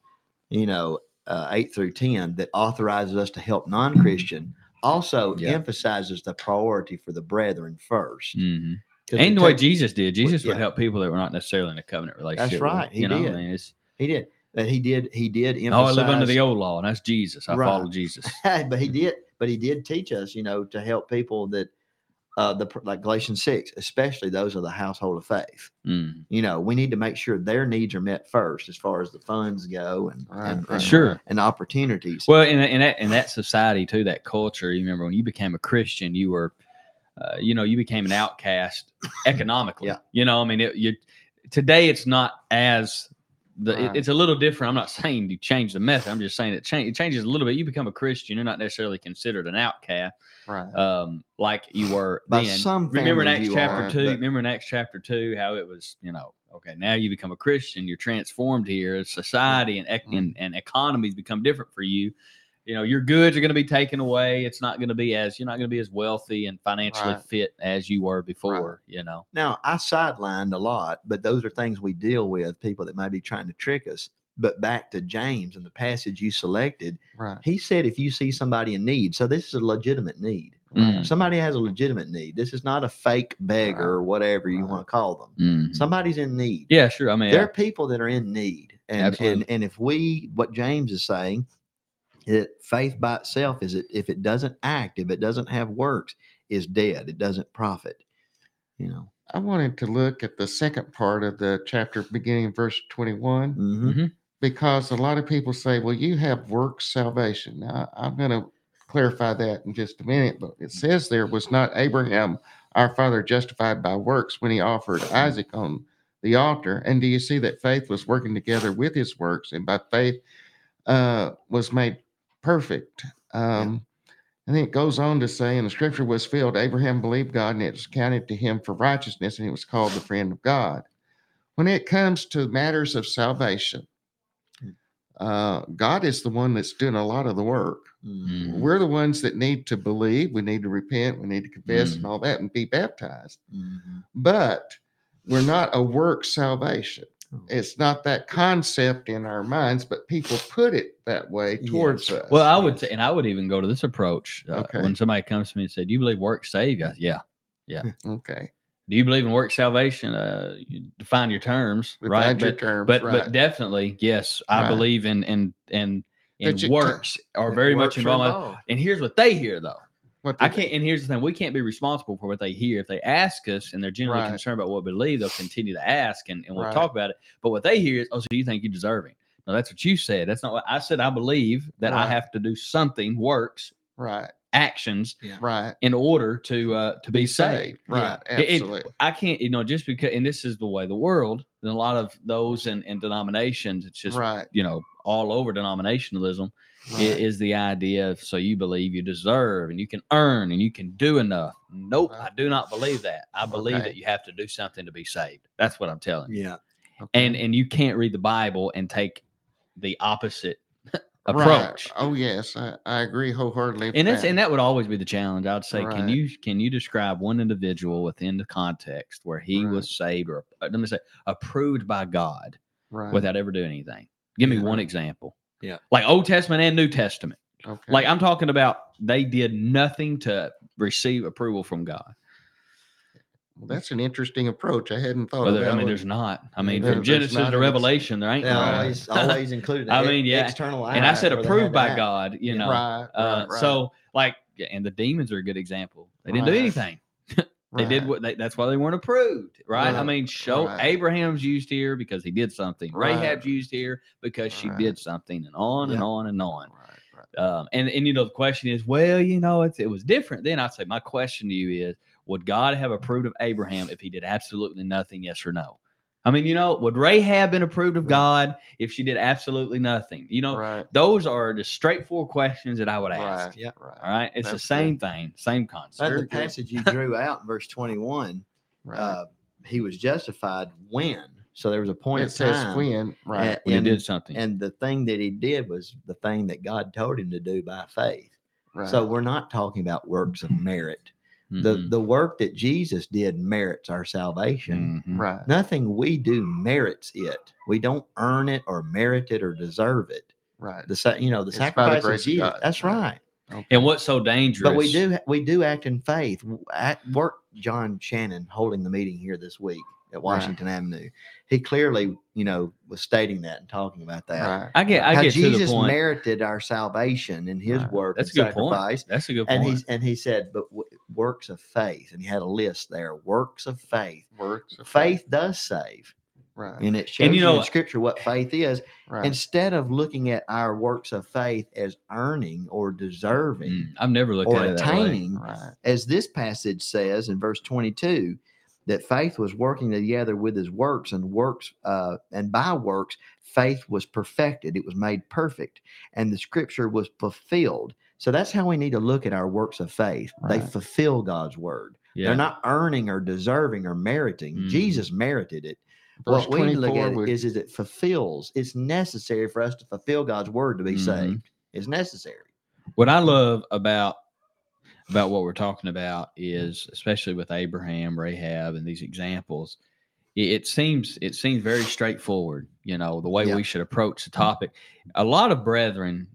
you know, uh, 8 through 10, that authorizes us to help non Christian, also Yeah. emphasizes the priority for the brethren 1st Mhm. 'Cause And the way takes- Jesus did, Jesus would yeah. help people that were not necessarily in a covenant relationship. with him, right, he you know, did. I mean, he did. That he did, he did emphasize. oh, I live under the old law, and that's Jesus. I Right. follow Jesus. but he did, but he did teach us, you know, to help people that uh the like Galatians 6, especially those of the household of faith. Mm. You know, we need to make sure their needs are met first as far as the funds go and, Right, and, right. and Sure. and opportunities. Well, in, that- in that in that society too, that culture. You remember when you became a Christian, you were, uh, you know, you became an outcast economically. Yeah. You know, I mean, it, you today it's not as the it- Right. it's a little different. I'm not saying you change the method. I'm just saying it change it changes a little bit. You become a Christian, you're not necessarily considered an outcast, Right. um, like you were By then. some remember in Acts chapter are, two. but- Remember in Acts chapter two how it was. You know, okay, now you become a Christian. You're transformed here. Society and Mhm. and, and economies become different for you. You know, your goods are going to be taken away. It's not going to be as you're not going to be as wealthy and financially Right. fit as you were before. You know. Now, I sidelined a lot, but those are things we deal with, people that might be trying to trick us. But back to James and the passage you selected, Right. he said, if you see somebody in need, so this is a legitimate need. Mm. Somebody has a legitimate need. This is not a fake beggar or whatever you Right. want to call them. Mhm. Somebody's in need. Yeah, sure. I mean, There are people that are in need. And, and and if we what James is saying, that faith by itself is it if it doesn't act, if it doesn't have works, is dead. It doesn't profit. You know. I wanted to look at the second part of the chapter, beginning verse 21, Mhm. because a lot of people say, well, you have works salvation. Now, I'm going to clarify that in just a minute, but it says there was not Abraham, our father, justified by works when he offered Isaac on the altar. And do you see that faith was working together with his works, and by faith uh, was made perfect? Um, And then it goes on to say, and the scripture was filled, Abraham believed God, and it was counted to him for righteousness, and he was called the friend of God. When it comes to matters of salvation, Hmm. uh, God is the one that's doing a lot of the work. Mhm. Mhm. We're the ones that need to believe, we need to repent, we need to confess, Mm. and all that, and be baptized. Mhm. But we're not a work salvation. Oh. It's not that concept in our minds, but people put it that way towards us. Well, I would say, and I would even go to this approach. Uh, Okay. When somebody comes to me and said, "Do you believe work save?" I, yeah. Yeah. Okay. Do you believe in work salvation? Uh, you define your terms, Define right? your But, terms, but right. but definitely, yes, I Right. believe in in in in That you- works are very much Works involved. And here's what they hear though. What I can't. And here's the thing: we can't be responsible for what they hear. If they ask us and they're generally Right. concerned about what we believe, they'll continue to ask, and, and we'll Right. talk about it. But what they hear is, "Oh, so you think you're deserving?" No, that's what you said. That's not what I said. I believe that I have to do something, works, Right, actions, right. in order to uh to be saved. Right, It- it- absolutely. I can't, you know, just because, and this is the way the world, and a lot of those in, in denominations, it's just, right, you know, all over denominationalism i- right. is the idea of so you believe you deserve and you can earn and you can do enough. Nope, Right. I do not believe that. I believe Okay. that you have to do something to be saved. That's what I'm telling you. Yeah. And Okay. and you can't read the Bible and take the opposite Right. approach. Oh yes, I, I agree wholeheartedly. And that's that. and that would always be the challenge. I'd say, can you can you describe one individual within the context where he Right. was saved or uh, let me say approved by God right. without ever doing anything? Give me Yeah. one example. Yeah. Like Old Testament and New Testament. okay. Like I'm talking about they did nothing to receive approval from God. Well, that's an interesting approach. I hadn't thought Well, of that. I mean, there's not. I mean, There- from Genesis to Revelation, there ain't Yeah, always, always included. I mean, yeah, external. and I said where they had approved by. God, you know. right, Uh, right, right. So, like, and the demons are a good example. They didn't do Right. They did what they, that's why they weren't approved, right? I mean, show right. Abraham's used here because he did something. Right. Rahab's used here because she Right. did something, and on and on and on. Right, right. Um, and and you know the question is, well, you know, it's, it was different. Then I'd say my question to you is, would God have approved of Abraham if he did absolutely nothing? Yes or no? I mean, you know, would Rahab been approved of God if she did absolutely nothing? You know, right, those are the straightforward questions that I would ask. right, Yeah. right, All right, it's the That's good. same thing, same concept. But the passage you drew out in verse 21, right. uh, he was justified when. So there was a point it of says time. when, right, and- when he did something. And the thing that he did was the thing that God told him to do by faith. right. So we're not talking about works of merit. The Mhm, the work that Jesus did merits our salvation. mhm. right, Nothing we do merits it. We don't earn it or merit it or deserve it. right. The sa- you know the It's by the sacrifice of grace of Jesus. God, That's right. right. Okay. And what's so dangerous? But we do we do act in faith. At work, John Shannon holding the meeting here this week at Washington Avenue. He clearly, you know, was stating that and talking about that. Right. I get, I How get to the Jesus point. merited our salvation in His Right. work That's a and good point. sacrifice. That's a good And point. and he said, but w- works of faith, and he had a list there. Works of faith. Works of Faith does save, Right. and it shows you you, know- in Scripture what faith is. Right. Instead of looking at our works of faith as earning or deserving Mm, I've never looked or at it that way. attaining, right. as this passage says in verse 22, that faith was working together with his works and works uh, and by works faith was perfected. It was made perfect and the scripture was fulfilled. So that's how we need to look at our works of faith. They fulfill god's word. Yeah. they're not earning or deserving or meriting. Mhm. jesus merited it. Verse what we need to look at is is it fulfills. It's necessary for us to fulfill god's word to be Mhm. saved. It's necessary. What I love about about what we're talking about is especially with Abraham, Rahab, and these examples, it, it seems it seems very straightforward. You know the way Yeah. we should approach the topic. A lot of brethren,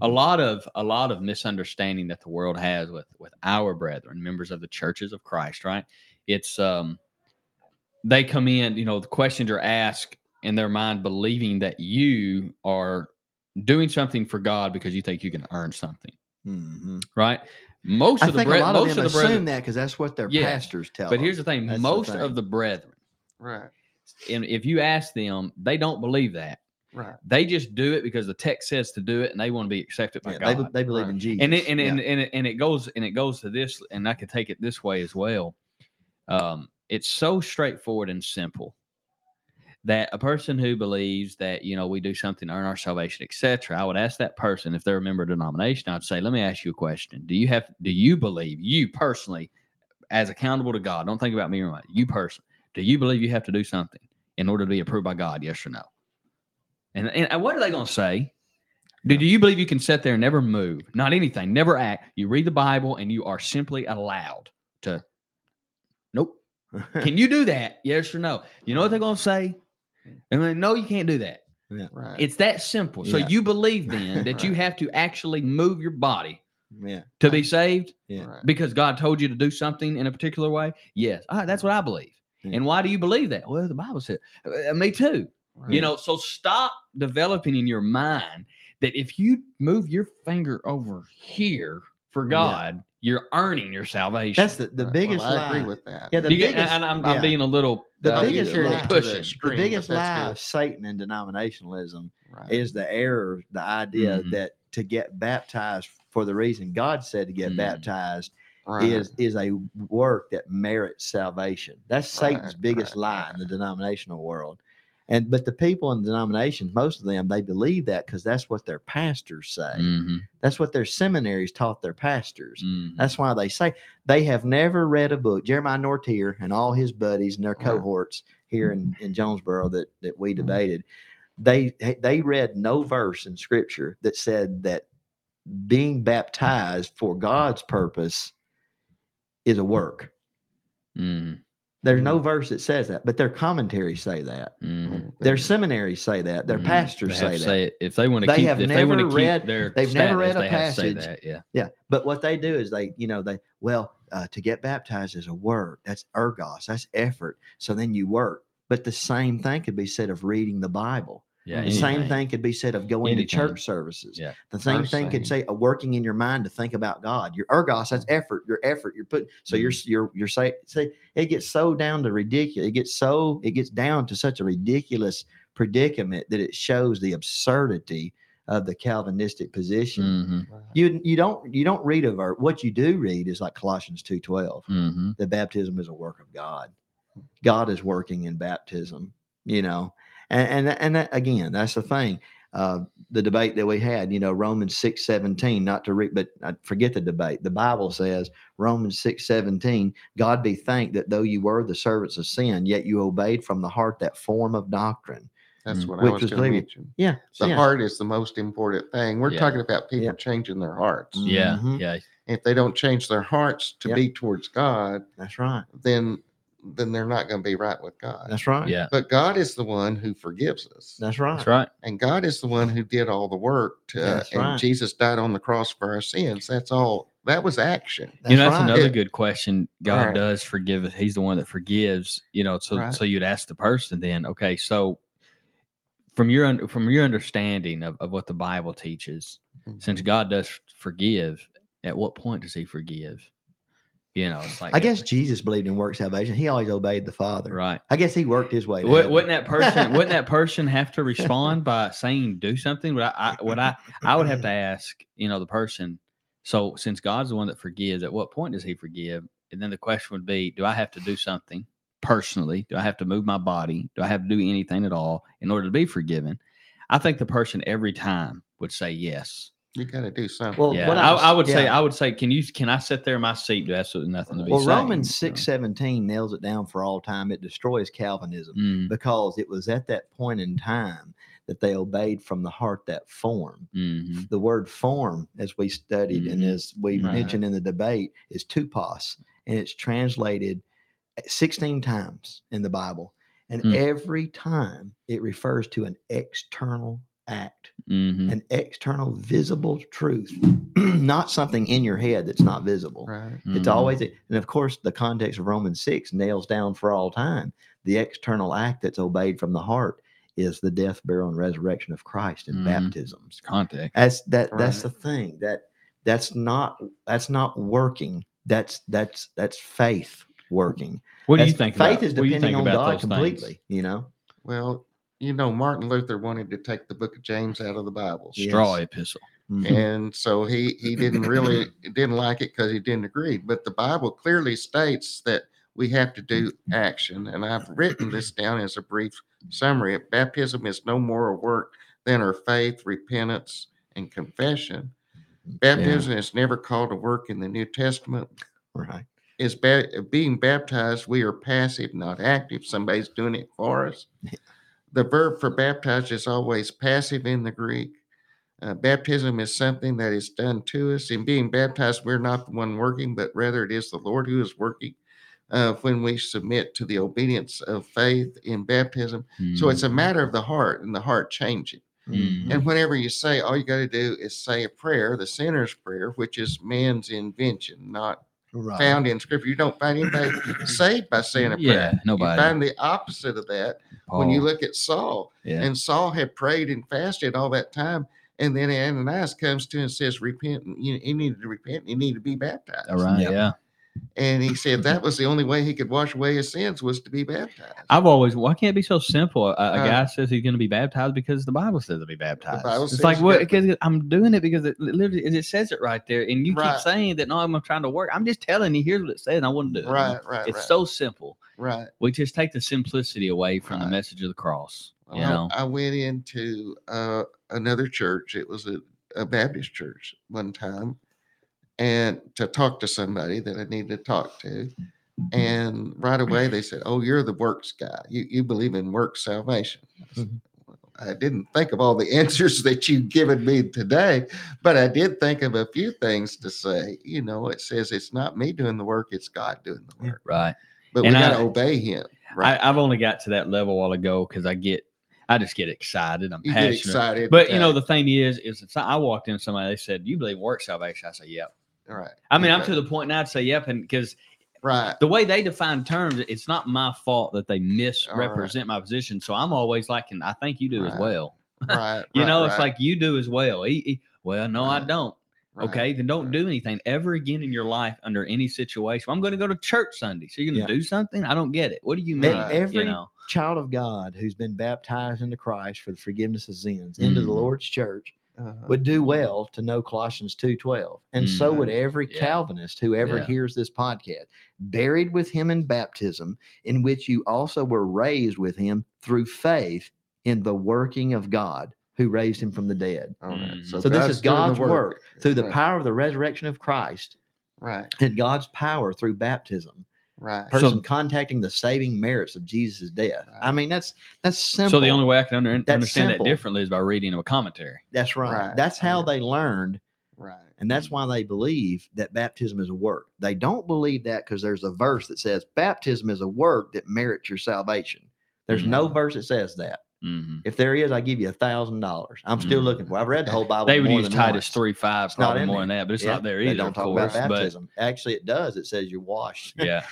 a lot of a lot of misunderstanding that the world has with with our brethren, members of the churches of Christ. Right? It's um they come in. You know the questions are asked in their mind, believing that you are doing something for God because you think you can earn something Mhm. right? Most I of the think bre- a lot of most them of the assume brethren, that because that's what their Yeah, pastors tell but them. here's the thing: That's the most thing. of the brethren, Right. and if you ask them, they don't believe that. Right. They just do it because the text says to do it, and they want to be accepted by Yeah, they, God. be- they believe Right. in Jesus. and it, and, yeah. and, and, it, and it goes and it goes to this, and I could take it this way as well. Um, it's so straightforward and simple that a person who believes that you know we do something to earn our salvation, etc. I would ask that person if they're a member of a denomination. I'd say, let me ask you a question: Do you have do you believe you personally, as accountable to God? Don't think about me or my you person Do you believe you have to do something in order to be approved by God? Yes or no? And and what are they going to say? Do, do you believe you can sit there and never move, not anything, never act? You read the Bible and you are simply allowed to. Nope. Can you do that? Yes or no? You know what they're going to say? And then, no, you can't do that. Yeah. Right. It's that simple. So Yeah. you believe then that you Right. have to actually move your body yeah. to be saved Yeah. Right. because God told you to do something in a particular way? Yes. Ah, that's what I believe. Yeah. And why do you believe that? Well, the Bible said, uh, me too. Right. You know, so stop developing in your mind that if you move your finger over here for Yeah. God, you're earning your salvation. That's the, the biggest well, I lie. agree with that. Yeah, the You get- biggest, and I'm, I'm yeah. being a little the uh, biggest a lie, little pushing. the extreme, but biggest lie good. of Satan and denominationalism Right. is the error, the idea Mhm. that to get baptized for the reason God said to get Mhm. baptized right. is is a work that merits salvation. That's Satan's Right, biggest right, lie in the denominational world. And but the people in the denominations, most of them, they believe that because that's what their pastors say. Mhm, That's what their seminaries taught their pastors. mhm. That's why they say they have never read a book. Jeremiah Nortier and all his buddies and their cohorts here in, in Jonesboro that, that we debated, they they read no verse in scripture that said that being baptized for God's purpose is a work. Mhm, There's no verse that says that, but their commentaries say that. mhm. Their seminaries say that. Their Mhm. pastors say that. say if they want to They keep. have if they want to never keep read- their they've never read a they have to say passage. that, Yeah. Yeah, but what they do is they, you know, they well uh, to get baptized is a work. That's ergos. That's effort. So then you work. But the same thing could be said of reading the Bible. Yeah. The same thing could be said of going Anything. to church services. Yeah. The same Verse thing could say uh, working in your mind to think about God. Your ergos, that's effort. Your effort. You're putting. So you're Mm-hmm. you're you're say say it gets so down to ridiculous. It gets so it gets down to such a ridiculous predicament that it shows the absurdity of the Calvinistic position. Mhm, Right. You you don't you don't read a verse. What you do read is like Colossians two twelve. mhm. That baptism is a work of God. God is working in baptism. You know, and and and that, again, that's the thing. Uh, the debate that we had, you know, Romans six seventeen. Not to read, but I forget the debate. The Bible says Romans six seventeen. God be thanked that though you were the servants of sin, yet you obeyed from the heart that form of doctrine. That's Mm. what I Which was was going to mention. Yeah, The yeah. heart is the most important thing. We're Yeah. talking about people Yeah. changing their hearts. Yeah. Mhm. Yeah. If they don't change their hearts to Yep. be towards God, That's right. then then they're not going to be right with God. That's right. Yeah. But God is the one who forgives us. That's right. That's right. and God is the one who did all the work. To, That's and right. Jesus died on the cross for our sins. That's all. That was action. That's you know, that's right. another Yeah. good question. God Right. does forgive us. He's the one that forgives. You know, so Right. so you'd ask the person then, okay, so from your from your understanding of, of what the Bible teaches, since Mm-hmm. God does forgive, at what point does He forgive? You know, it's like I guess Jesus believed in work salvation. He always obeyed the Father. right. I guess he worked his way. to Wou- heaven. Wouldn't that person wouldn't that person have to respond by saying do something? Would I, I would I I would have to ask, you know, the person. So since God's the one that forgives, at what point does he forgive? And then the question would be, do I have to do something personally? Do I have to move my body? Do I have to do anything at all in order to be forgiven? I think the person every time would say yes. You got to do something. Well, Yeah, what I, was- I would say, yeah. I would say, can you, can I sit there in my seat? Do absolutely nothing to be Well, saved? Romans So, six seventeen nails it down for all time. It destroys Calvinism mm, because it was at that point in time that they obeyed from the heart that form. mhm, The word form, as we studied and Mhm. as we Right. mentioned in the debate, is tupos, and it's translated 16 times in the Bible. And Mm. every time it refers to an external act, mhm. an external visible truth, not something in your head that's not visible. right. It's Mhm. always, and of course, the context of Romans 6 nails down for all time the external act that's obeyed from the heart is the death, burial, and resurrection of Christ in Mhm. baptisms. context. That's that. That's the thing that that's not that's not working. That's that's that's faith working. What do you think? Faith about, is what do you depending on God those things? completely. You know, Well, you know, Martin Luther wanted to take the book of James out of the Bible. Yeah. Straw Yes. epistle. Mhm. and so he he didn't really didn't like it because he didn't agree but the bible clearly states that we have to do action and i've written this down as a brief summary baptism is no more a work than our faith repentance and confession baptism is never called a work in the new testament right. is ba- being baptized we are passive not active somebody's doing it for us the verb for baptized is always passive in the greek uh, baptism is something that is done to us. In being baptized, we're not the one working, but rather it is the Lord who is working uh, when we submit to the obedience of faith in baptism. So it's a matter of the heart and the heart changing. Mhm. And whenever you say, all you got to do is say a prayer, the sinner's prayer, which is man's invention, not Right. found in scripture. You don't find anybody saved by saying a prayer. yeah, You nobody. find the opposite of that when you look at Saul. yeah. And Saul had prayed and fasted all that time. And then Ananias comes to him and says, Repent. You, you need to repent. You need to be baptized. All right, Yep. yeah. And he said that was the only way he could wash away his sins was to be baptized. I've always, why can't it be so simple? A, a Uh, guy says he's going to be baptized because the Bible says to be baptized. It's like, what? Because I'm doing it because it literally it says it right there, and you Right. keep saying that no, I'm trying to work. I'm just telling you, here's what it says, and I want to do it. right, right, It's right. so simple. right. We just take the simplicity away from the message of the cross. Well, You know, I, I went into uh, another church. It was a, a Baptist church one time, and to talk to somebody that I needed to talk to. And right away they said, "Oh, you're the works guy. You you believe in works salvation." I said, Mhm. "Well, I didn't think of all the answers that you've given me today, but I did think of a few things to say. You know, it says it's not me doing the work; it's God doing the work. right? But And we got to obey Him. Right? I, I've only got to that level a while ago because I get, I just get excited. I'm you get passionate. excited, But you know, the thing is, is if I walked in somebody, they said, "You believe in work salvation?" I say, "Yep." All right. I mean, I'm to the point now to say, "Yep," and because right. the way they define terms, it's not my fault that they right. misrepresent my position. So I'm always like, and I think you do as well. Right. You right, know, it's like you do as well. He- he- well, no, I don't. right. Okay, then don't right. do anything ever again in your life under any situation. I'm going to go to church Sunday. So you're going to Yeah. do something? I don't get it. What do you mean? Right. every you know, child of God who's been baptized into Christ for the forgiveness of sins into the Mhm. Lord's church Uh-huh. would do well to know Colossians 2:12. And so would every Yeah. Calvinist who ever Yeah. hears this podcast. Buried with him in baptism, in which you also were raised with him through faith in the working of God who raised him from the dead. Right. Mhm. So this is God's work through the Right. power of the resurrection of Christ Right. and God's power through baptism. Right. Person contacting the saving merits of Jesus' death. I mean, that's that's simple. so the only way I can under, understand simple. that differently is by reading a commentary. That's right. Right. That's how Yeah. they learned, Right. and that's why they believe that baptism is a work. They don't believe that because there's a verse that says baptism is a work that merits your salvation. There's no Mhm. verse that says that. Mhm. If there is, I give you a thousand dollars. I'm still Mhm. looking for. I've read the whole Bible. They would more use than Titus once. three five, It's not probably in more there. than that, but it's Yeah, not there They either. don't of talk course, about but baptism. Actually, it does. It says you're washed. yeah,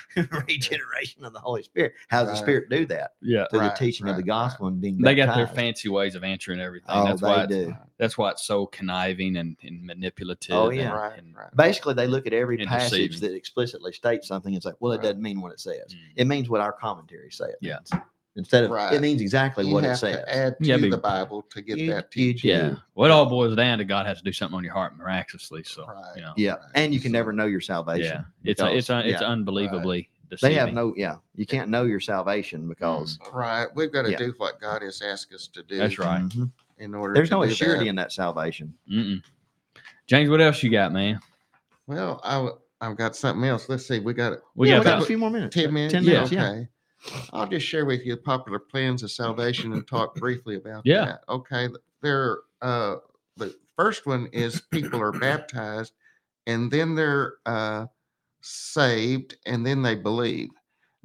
Regeneration of the Holy Spirit. How does the Spirit do that? yeah. Through Right, the teaching of the right, right. gospel and being They got their fancy ways of answering everything. Oh, that's they why it's, do. that's why it's so conniving and, and manipulative. Oh, and- yeah. Right. and- Right. Basically, they look at every passage that explicitly states something and say, "Well, it Right. doesn't mean what it says. Mm. It means what our commentary says." Yeah. Means." Instead of Right. it means exactly You what it have says. to add to Yeah, the Bible to get You- that you teaching. Yeah. do. Well, it all boils down to God has to do something on your heart miraculously. So, Right. you know, yeah, Right. and you can So- never know your salvation. yeah, it's because- it's un- it's yeah. unbelievably They have deceiving. no, yeah, you can't know your salvation because Right. We've got to Yeah. do what God has asked us to do. That's right. Mhm. In order there's to no do assurity that. in that salvation. Mm-mm. James, what else you got, man? Well, I, w- I've got something else. Let's see. We got We yeah, got we got about a few more minutes. 10 minutes. Ten minutes, yeah. Okay. I'll just share with you the popular plans of salvation and talk briefly about Yeah. that. Okay. There, uh, the first one is people are baptized and then they're uh, saved and then they believe.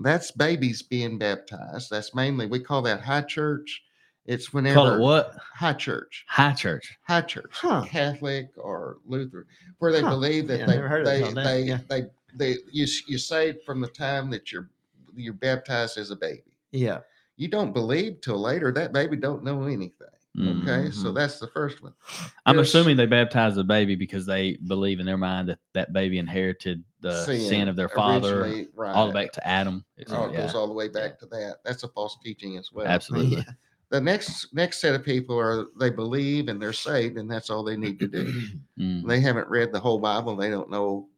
That's babies being baptized. That's mainly, we call that high church. It's whenever Call it what? high church, High church. high church, Huh. Catholic or Lutheran, where they Huh. believe that Yeah, they, never they, it called that, they, yeah. they, they, you, s- you saved from the time that you're, you're baptized as a baby. Yeah. You don't believe till later. That baby don't know anything. Okay, so Mhm. that's the first one. I'm There's- assuming they baptize the baby because they believe in their mind that that baby inherited the sin, of their father originally, all the way back to Adam. It's- Oh, it yeah, goes all the way back to that. That's a false teaching as well. absolutely. Yeah. The next next set of people are they believe and they're saved, and that's all they need to do. Mm. they haven't read the whole Bible. They don't know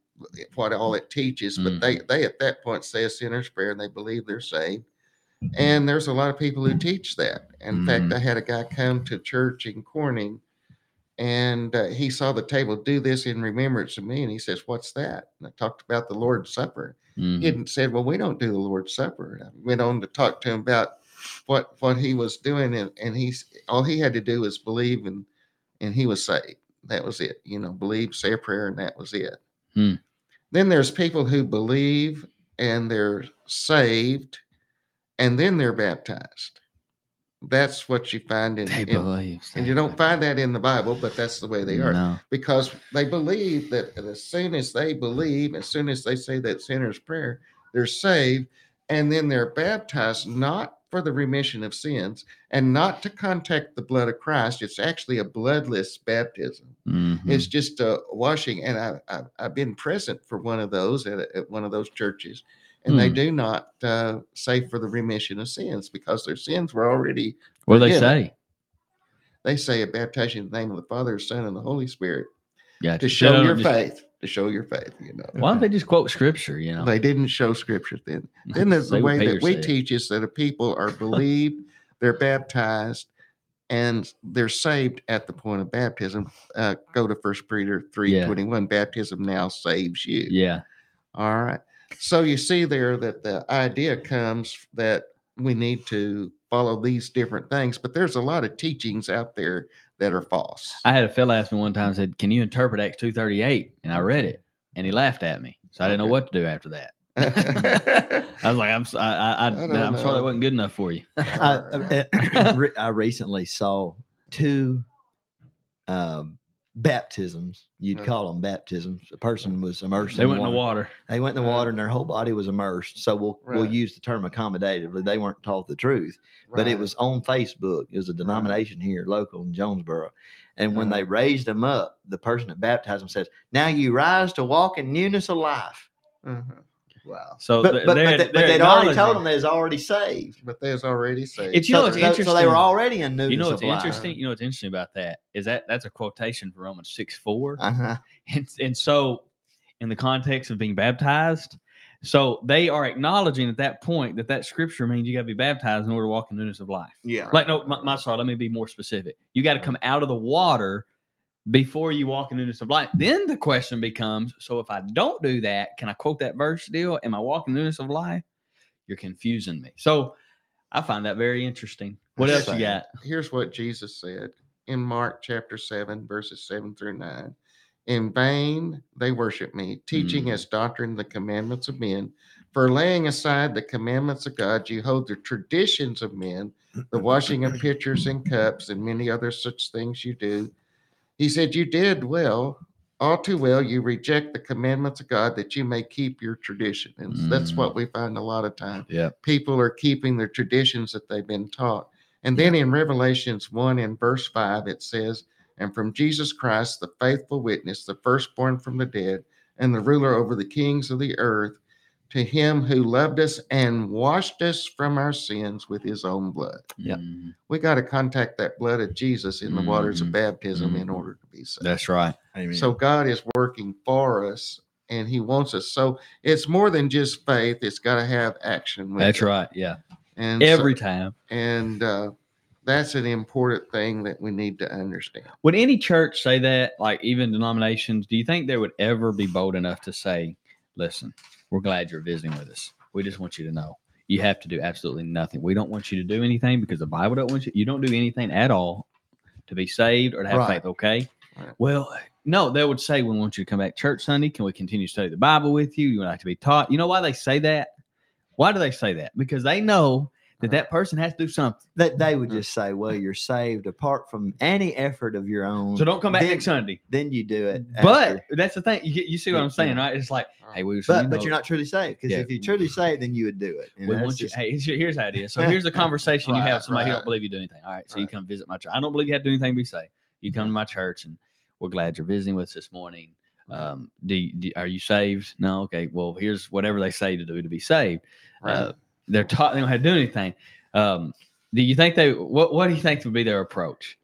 what all it teaches, but Mm. they they at that point say a sinner's prayer and they believe they're saved. And there's a lot of people who teach that. In fact, Mhm. I had a guy come to church in Corning, and uh, he saw the table do this in remembrance of me, and he says, "What's that?" And I talked about the Lord's Supper. Mhm. He hadn't said, "Well, we don't do the Lord's Supper." And I went on to talk to him about what what he was doing, and and he's all he had to do was believe, and and he was saved. That was it. You know, believe, say a prayer, and that was it. Hmm. Then there's people who believe and they're saved, and then they're baptized. That's what you find in, They in- believe. and you don't find that in the Bible, but that's the way they are No. because they believe that as soon as they believe, as soon as they say that sinner's prayer, they're saved, and then they're baptized not for the remission of sins and not to contact the blood of Christ. It's actually a bloodless baptism. Mhm. It's just a washing, and I, I I've been present for one of those at, at one of those churches, and they Hmm. do not uh, say for the remission of sins because their sins were already. What do they say? They say a baptization in the name of the Father, Son, and the Holy Spirit Yeah, to show your faith. To show your faith, you know. Why don't they just quote scripture? You know, They didn't show scripture then. Then there's the way that we said. teach is that a people are believed, they're baptized, and they're saved at the point of baptism. Uh, go to First Peter three Yeah. twenty one. Baptism now saves you. Yeah. All right. So you see there that the idea comes that we need to follow these different things, but there's a lot of teachings out there that are false. I had a fellow ask me one time, said, Can you interpret Acts 238? And I read it and he laughed at me. So I didn't know what to do after that. I was like, I'm, s- I, I, I, I don't am sorry know. that wasn't good enough for you. I, I, I recently saw two um, baptisms. You'd call them baptisms. A person was immersed. They went in the water. They went in the water, and their whole body was immersed. So we'll we'll use the term accommodatively. They weren't taught the truth, but it was on Facebook. It was a denomination here, local in Jonesboro. And when Uh-huh. they raised them up, the person that baptized them says, "Now you rise to walk in newness of life." Uh-huh. Wow. So But th- but, they're- but, they, but they're they'd already told them they was already saved. But there's already saved. It's- you know so, what's so- so they were already in newness You know what's of interesting? You know what's interesting about that is that that's a quotation from Romans 6 4. Uh-huh. And, and so, in the context of being baptized, so they are acknowledging at that point that that scripture means you got to be baptized in order to walk in newness of life. Yeah. Like, no, my, my sorry, let me be more specific. You got to come out of the water before you walk in newness of life. Then the question becomes so if I don't do that, can I quote that verse still? Am I walking in the newness of life? You're confusing me. So, I find that very interesting. What That's else you got? Here's what Jesus said in Mark chapter 7, verses 7 through 9. In vain they worship me, teaching Mm. as doctrine the commandments of men. For laying aside the commandments of God, you hold the traditions of men, the washing of pitchers and cups, and many other such things you do. He said, You did well, all too well. You reject the commandments of God that you may keep your tradition. And that's Mm. what we find a lot of times Yeah. people are keeping their traditions that they've been taught. And then in Revelations 1 and verse 5, it says, And from Jesus Christ, the faithful witness, the firstborn from the dead, and the ruler over the kings of the earth, to him who loved us and washed us from our sins with his own blood. Yep. Mhm. We got to contact that blood of Jesus in the waters of Mhm. baptism in Mhm. order to be saved. That's right. Amen. So God is working for us and He wants us. So it's more than just faith; it's got to have action. With That's it. right. Yeah. And so- Every time. and uh, that's an important thing that we need to understand. Would any church say that, like even denominations? Do you think they would ever be bold enough to say, listen, we're glad you're visiting with us. We just want you to know you have to do absolutely nothing. We don't want you to do anything because the Bible don't want you, you don't do anything at all to be saved or to have Right. faith. Okay. Right. Well, no, they would say, we want you to come back church Sunday. Can we continue to study the Bible with you? You would like to be taught. You know why they say that? Why do they say that? Because they know that that person has to do something. That they would Mhm. just say, "Well, you're saved apart from any effort of your own." So don't come back then, next Sunday. Then you do it. But after. that's the thing. You, you see what I'm saying, yeah. right? It's like, hey, we, but but you're not truly saved because Yeah. if you truly saved, then you would do it. And We that's want you. just- Hey, here's, here's how it is. So here's the conversation you have with somebody who right. don't believe you do anything. All right, so you come visit my church. I don't believe you have to do anything. Be saved. You come to my church, and we're glad you're visiting with us this morning. Um, do, do are you saved? No. Okay. Well, here's whatever they say to do to be saved. Uh, they're taught. They don't have to do anything. Um, do you think they? What What do you think would be their approach?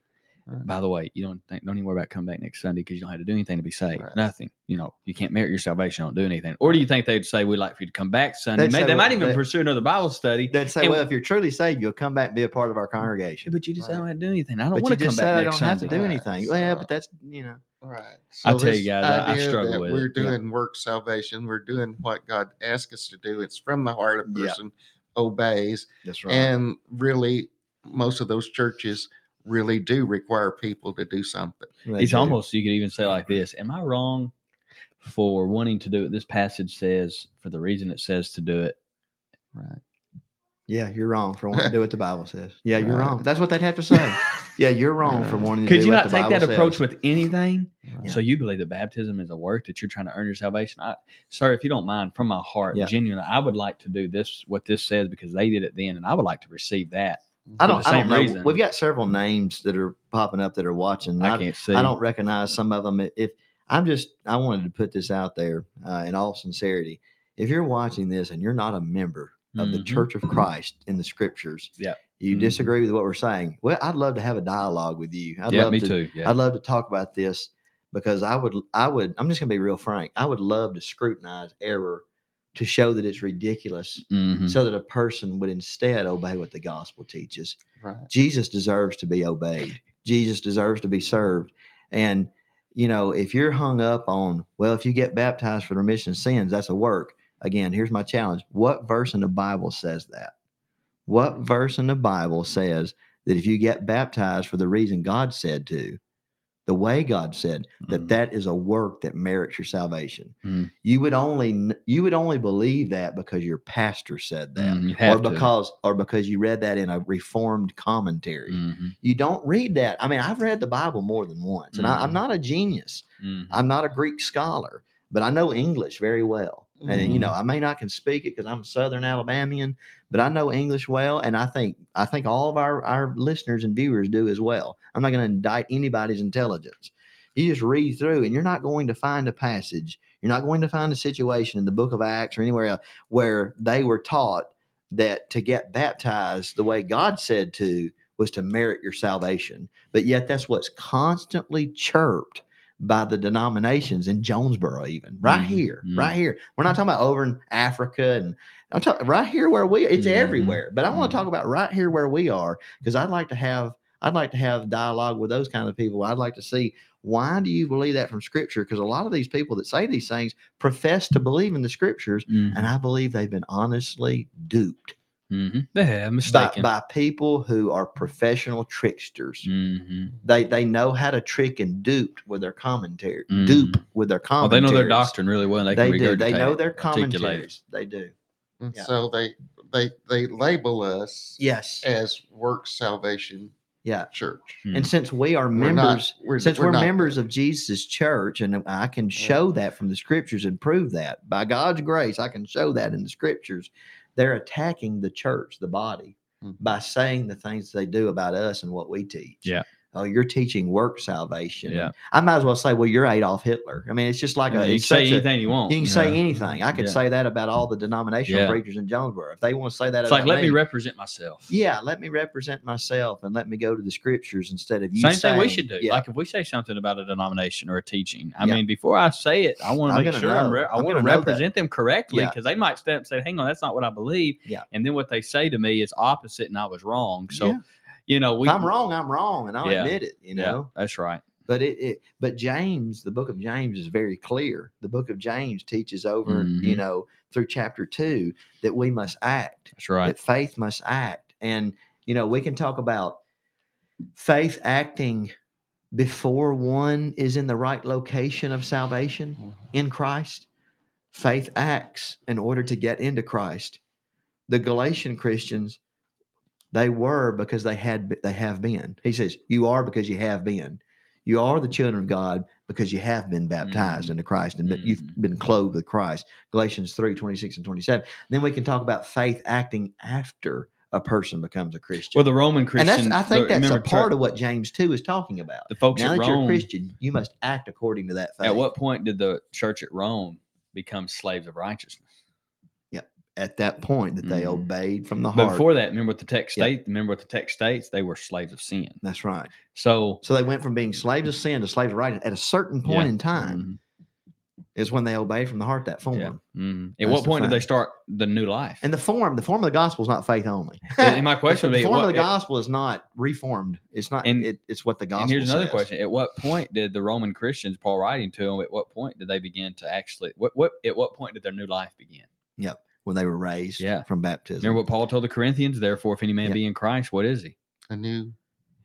Right. By the way, you don't think, don't even worry about coming back next Sunday because you don't have to do anything to be saved. Right. Nothing. You know, you can't merit your salvation. Don't do anything. Or do you think they'd say we'd like for you to come back Sunday? They'd May, say, they well, might even they- pursue another Bible study. They'd say, And- "Well, if you're truly saved, you'll come back and be a part of our congregation." But you just Right. don't have to do anything. I don't want to come just back said I don't have to do Right. anything. Well, So- but that's you know. Right. I'll tell you guys, I- I struggle that with We're it. Yeah. doing work salvation. We're doing what God asked us to do. It's from the heart of Yeah. Person obeys, That's right. and really, most of those churches really do require people to do something. They It's do. almost you could even say like this: Am I wrong for wanting to do it? This passage says for the reason it says to do it. Right. Yeah, you're wrong for wanting to do what the Bible says. Yeah, you're Right. wrong. That's what they'd have to say. Yeah, you're wrong for Right. wanting to Could do you what not the take Bible that approach with anything? Right. So you believe that baptism is a work that you're trying to earn your salvation? I, sir, if you don't mind, from my heart, Yeah. genuinely, I would like to do this. What this says because they did it then, and I would like to receive that. I for don't. the I don't know. reason. We've got several names that are popping up that are watching. I I, can't see. I don't recognize some of them. If I'm just, I wanted to put this out there uh, in all sincerity. If you're watching this and you're not a member of the Mhm. Church of Christ in the Scriptures, Yeah. You Mhm. disagree with what we're saying. Well, I'd love to have a dialogue with you. I'd yeah, love me to, too. Yeah. I'd love to talk about this because I would, I would, I'm just gonna be real frank. I would love to scrutinize error to show that it's ridiculous, Mhm. so that a person would instead obey what the gospel teaches. Right. Jesus deserves to be obeyed. Jesus deserves to be served. And you know, if you're hung up on, well, if you get baptized for the remission of sins, that's a work. Again, here's my challenge. What verse in the Bible says that? What verse in the Bible says that if you get baptized for the reason God said to, the way God said, that Mhm. that is a work that merits your salvation. Mhm. You would only you would only believe that because your pastor said that Mm, or have to. because or because you read that in a reformed commentary. Mhm. You don't read that. I mean, I've read the Bible more than once, and I, I'm Mhm. not a genius. Mhm. I'm not a Greek scholar, but I know English very well. And you know, mm-hmm. I may not can speak it because I'm a Southern Alabamian, but I know English well, and I think I think all of our our listeners and viewers do as well. I'm not going to indict anybody's intelligence. You just read through, and you're not going to find a passage. You're not going to find a situation in the Book of Acts or anywhere else where they were taught that to get baptized the way God said to was to merit your salvation. But yet, that's what's constantly chirped by the denominations in Jonesboro, even right Mhm, here, mhm. right here. We're not talking about over in Africa and I'm talking right here where we it's everywhere. But I want to talk about right here where we are because I'd like to have I'd like to have dialogue with those kind of people. I'd like to see why do you believe that from scripture? Because a lot of these people that say these things profess to believe in the scriptures, Mhm. and I believe they've been honestly duped Mhm. They have by, mistaken. by people who are professional tricksters. Mhm. They they know how to trick and dupe with their commentary. Mhm. Dupe with their Oh, commentaries. they know their doctrine really well. They, They, can do. They know their articulate commentaries. They do. Yeah. so they they they label us Yes. as work salvation Yeah. church. Mm. And since we are We're not- members, we're- since we're we're, members that. of Jesus' church, and I can show that from the scriptures and prove that by God's grace, I can show that in the scriptures. They're attacking the church, the body, Mhm. by saying the things they do about us and what we teach. Yeah. Oh, you're teaching work salvation. Yeah. I might as well say, well, you're Adolf Hitler. I mean, it's just like Yeah, a, you can say a- anything you want. you can you say anything. I could Yeah. say that about all the denominational Yeah. preachers in Jonesboro. If they want to say that It's like let me represent myself. yeah, let me represent myself and let me go to the scriptures instead of you Same thing we should do. Yeah, Like if we say something about a denomination or a teaching, I Yeah. mean, before I say it, I want to make sure I'm re- I I'm want to represent them correctly Yeah. because they might step and say, "Hang on, that's not what I believe." Yeah. And then what they say to me is opposite, and I was wrong. So, Yeah. You know, we. if I'm wrong, I'm wrong, and I'll Yeah. admit it. You Yeah, know, that's right. but it, it but James, the book of James is very clear. The book of James teaches over, you Mhm. know, through chapter two that we must act, That's right. that faith must act. And, you know, we can talk about faith acting before one is in the right location of salvation Mhm. in Christ. Faith acts in order to get into Christ. The Galatian Christians, they were because they had they have been. He says, "You are because you have been. You are the children of God because you have been baptized Mhm. into Christ and that you've Mhm. been clothed with Christ." Galatians 3, 26 and 27. Then we can talk about faith acting after a person becomes a Christian. Well, the Roman and Christian. that's I think that's a part of what James 2 is talking about. the folks Now at that you're a Rome. Christian, you must act according to that faith. At what point did the church at Rome become slaves of righteousness? At that point that they Mhm. obeyed from the But heart. before that, remember what the text Yeah. state. Remember what the text states. They were slaves of sin. That's right. So So they went from being slaves of sin to slaves of righteousness. At a certain point Yeah. in time mhm, is when they obeyed from the heart that form. yeah, mhm. At That's what point did they start the new life? And the form, the form of the gospel is not faith only. And my question would the form what- of the gospel is not reformed. It's not. And- it, it's what the gospel. and here's another says. question: At what point did the Roman Christians, Paul writing to them, at what point did they begin to actually? What what at what point did their new life begin? When they were raised Yeah. from baptism. Remember what Paul told the Corinthians? Therefore, if any man Yeah. be in Christ, what is he? A new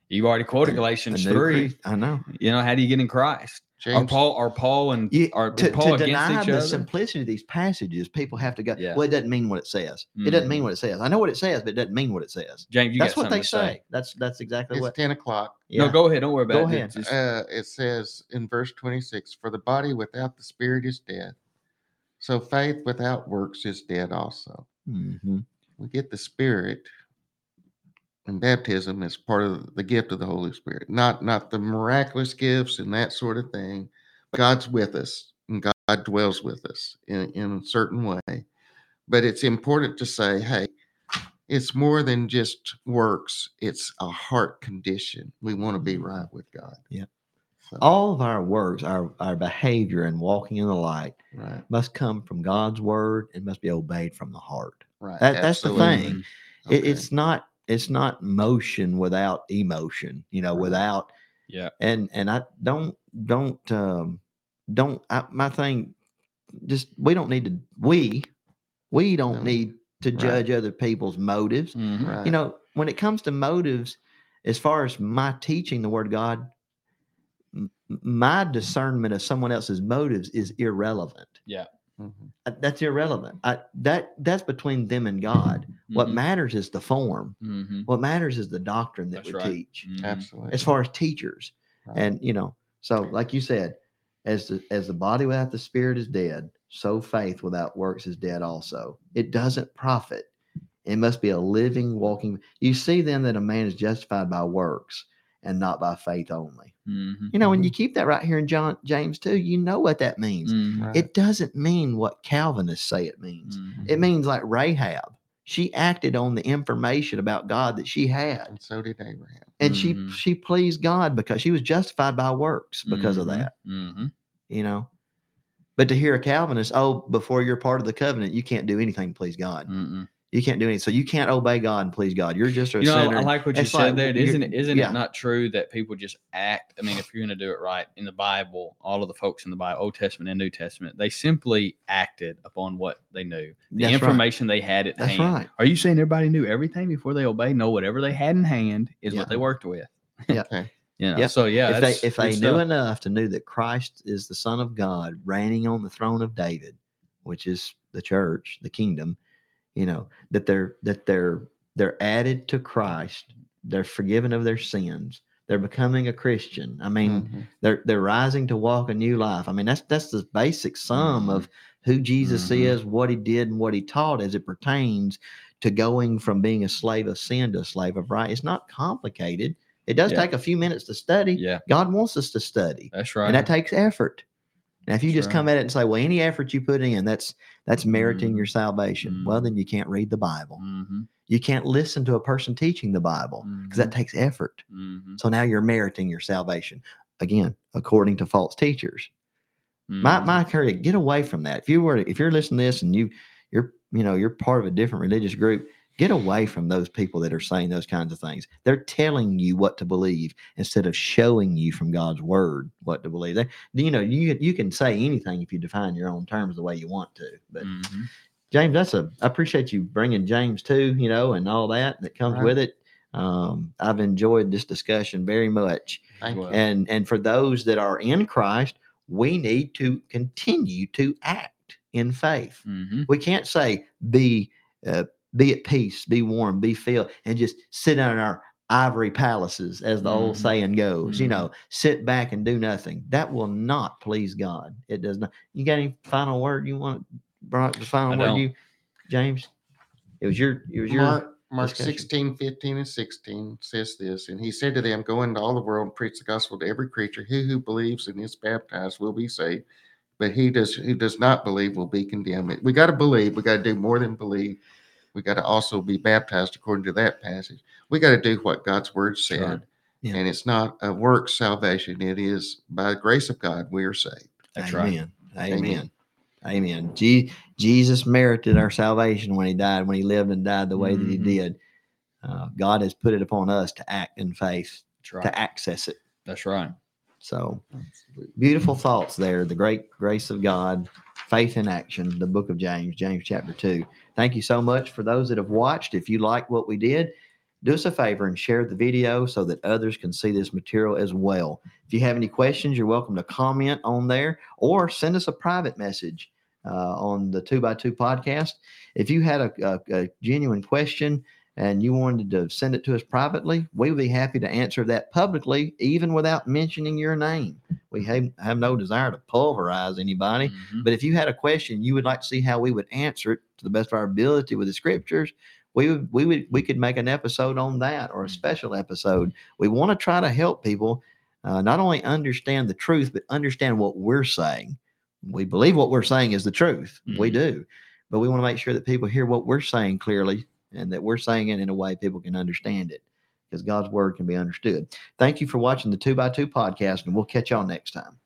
You've already quoted A- Galatians A three. Christ- I know. You know, how do you get in Christ? Are Paul are Paul and You, are to, Paul to against deny each the other? simplicity of these passages, people have to go. Yeah. Well, it doesn't mean what it says. It doesn't mean Mhm. what it says. I know what it says, but it doesn't mean what it says. James, you that's got what they something to say. That's that's exactly it's what. ten o'clock. Yeah. No, go ahead. Don't worry about it. Go it. ahead. Just- Uh, it says in verse twenty-six, "For the body without the spirit is dead, so faith without works is dead also." Mhm. We get the spirit and baptism as part of the gift of the Holy Spirit, not not the miraculous gifts and that sort of thing. God's with us, and God dwells with us in, in a certain way. But it's important to say, hey, it's more than just works, it's a heart condition. We want to be right with God. Yeah. All of our works, our our behavior and walking in the light right, must come from God's word and must be obeyed from the heart. right. That- that's the thing. Mhm. It, it's not it's not motion without emotion. You know, Right. without Yeah. and and I don't don't um don't I, my thing. Just we don't need to we we don't No. need to Right. judge other people's motives. Mhm. right. You know, when it comes to motives, as far as my teaching the word of God, my discernment of someone else's motives is irrelevant. Mhm. Uh, That's irrelevant. I, that that's between them and God. What Mhm. matters is the form. Mhm. What matters is the doctrine that That's we right. teach. Mhm. Absolutely. As far as teachers, Right. and you know, so like you said, as the as the body without the spirit is dead, so faith without works is dead also. It doesn't profit. It must be a living, walking. You see then that a man is justified by works and not by faith only. Mhm. You know, when you keep that right here in John James 2, you know what that means. Mhm. Right. It doesn't mean what Calvinists say it means. Mhm. It means like Rahab. She acted on the information about God that she had. and so did Abraham. And she she pleased God because she was justified by works because of that, you know. But to hear a Calvinist, oh, before you're part of the covenant, you can't do anything to please God. You can't do anything. So you can't obey God and please God. You're just a You know, sinner. I like what you It's said like there. Isn't it? Isn't yeah. it not true that people just act? I mean, if you're going to do it right in the Bible, all of the folks in the Bible, Old Testament and New Testament, they simply acted upon what they knew, the That's right. information they had at That's hand. right. Are you saying everybody knew everything before they obeyed? No, whatever they had in hand is Yeah. what they worked with. Yeah. You know, Yep. so yeah, if they if they knew stuff. enough to know that Christ is the Son of God reigning on the throne of David, which is the church, the kingdom, you know, that they're that they're they're added to Christ, they're forgiven of their sins, they're becoming a Christian. I mean, Mhm. they're they're rising to walk a new life. I mean, that's that's the basic sum of who Jesus Mhm. is, what he did, and what he taught as it pertains to going from being a slave of sin to a slave of right. It's not complicated. It does Yeah. take a few minutes to study. Yeah, God wants us to study, that's right. and that takes effort. Now, if you That's just right. come at it and say, "Well, any effort you put in, that's that's meriting Mhm. your salvation," well, Mhm. then you can't read the Bible. hmm You can't listen to a person teaching the Bible because that takes effort. hmm So now you're meriting your salvation again, according to false teachers. My Mm-hmm. my encouragement, get away from that. If you were if you're listening to this and you you're you know you're part of a different religious group, get away from those people that are saying those kinds of things. They're telling you what to believe instead of showing you from God's word what to believe. They, you know, you you can say anything if you define your own terms the way you want to. But Mhm. James, that's a I appreciate you bringing James too, you know, and all that that comes Right. with it. Um, I've enjoyed this discussion very much Thank you. And and for those that are in christ we need to continue to act in faith Mhm. we can't say be uh, be at peace be warm be filled and just sit in our ivory palaces as the old Mhm. saying goes you Mhm. know sit back and do nothing that will not please god it does not you got any final word you want Brock, the final I word don't. you james it was your it was your Mark, Mark discussion. 16, 15, and 16 says this, and he said to them, Go into all the world and preach the gospel to every creature. He who believes and is baptized will be saved, but he does who does not believe will be condemned. We got to believe, we got to do more than believe. We got to also be baptized according to that passage. We got to do what God's word said. right. Yeah. And it's not a work salvation, it is by the grace of God we are saved. That's right. Amen. Amen. Amen. Amen. Je- Jesus merited our salvation when he died, when he lived and died the way that he Mhm. did. Uh, God has put it upon us to act in faith, right. to access it. That's right. So beautiful thoughts there. The great grace of God, faith in action, the book of James, James chapter 2. Thank you so much for those that have watched. If you like what we did, do us a favor and share the video so that others can see this material as well. If you have any questions, you're welcome to comment on there or send us a private message uh, on the two by two podcast. If you had a, a, a genuine question and you wanted to send it to us privately, we would be happy to answer that publicly, even without mentioning your name. We have, have no desire to pulverize anybody. Mhm. But if you had a question, you would like to see how we would answer it to the best of our ability with the scriptures. We would, we would, we could make an episode on that or a Mhm. special episode. We want to try to help people uh, not only understand the truth, but understand what we're saying. We believe what we're saying is the truth. We Mhm. do, but we want to make sure that people hear what we're saying clearly and that we're saying it in a way people can understand it because God's word can be understood. Thank you for watching the two by two podcast, and we'll catch y'all next time.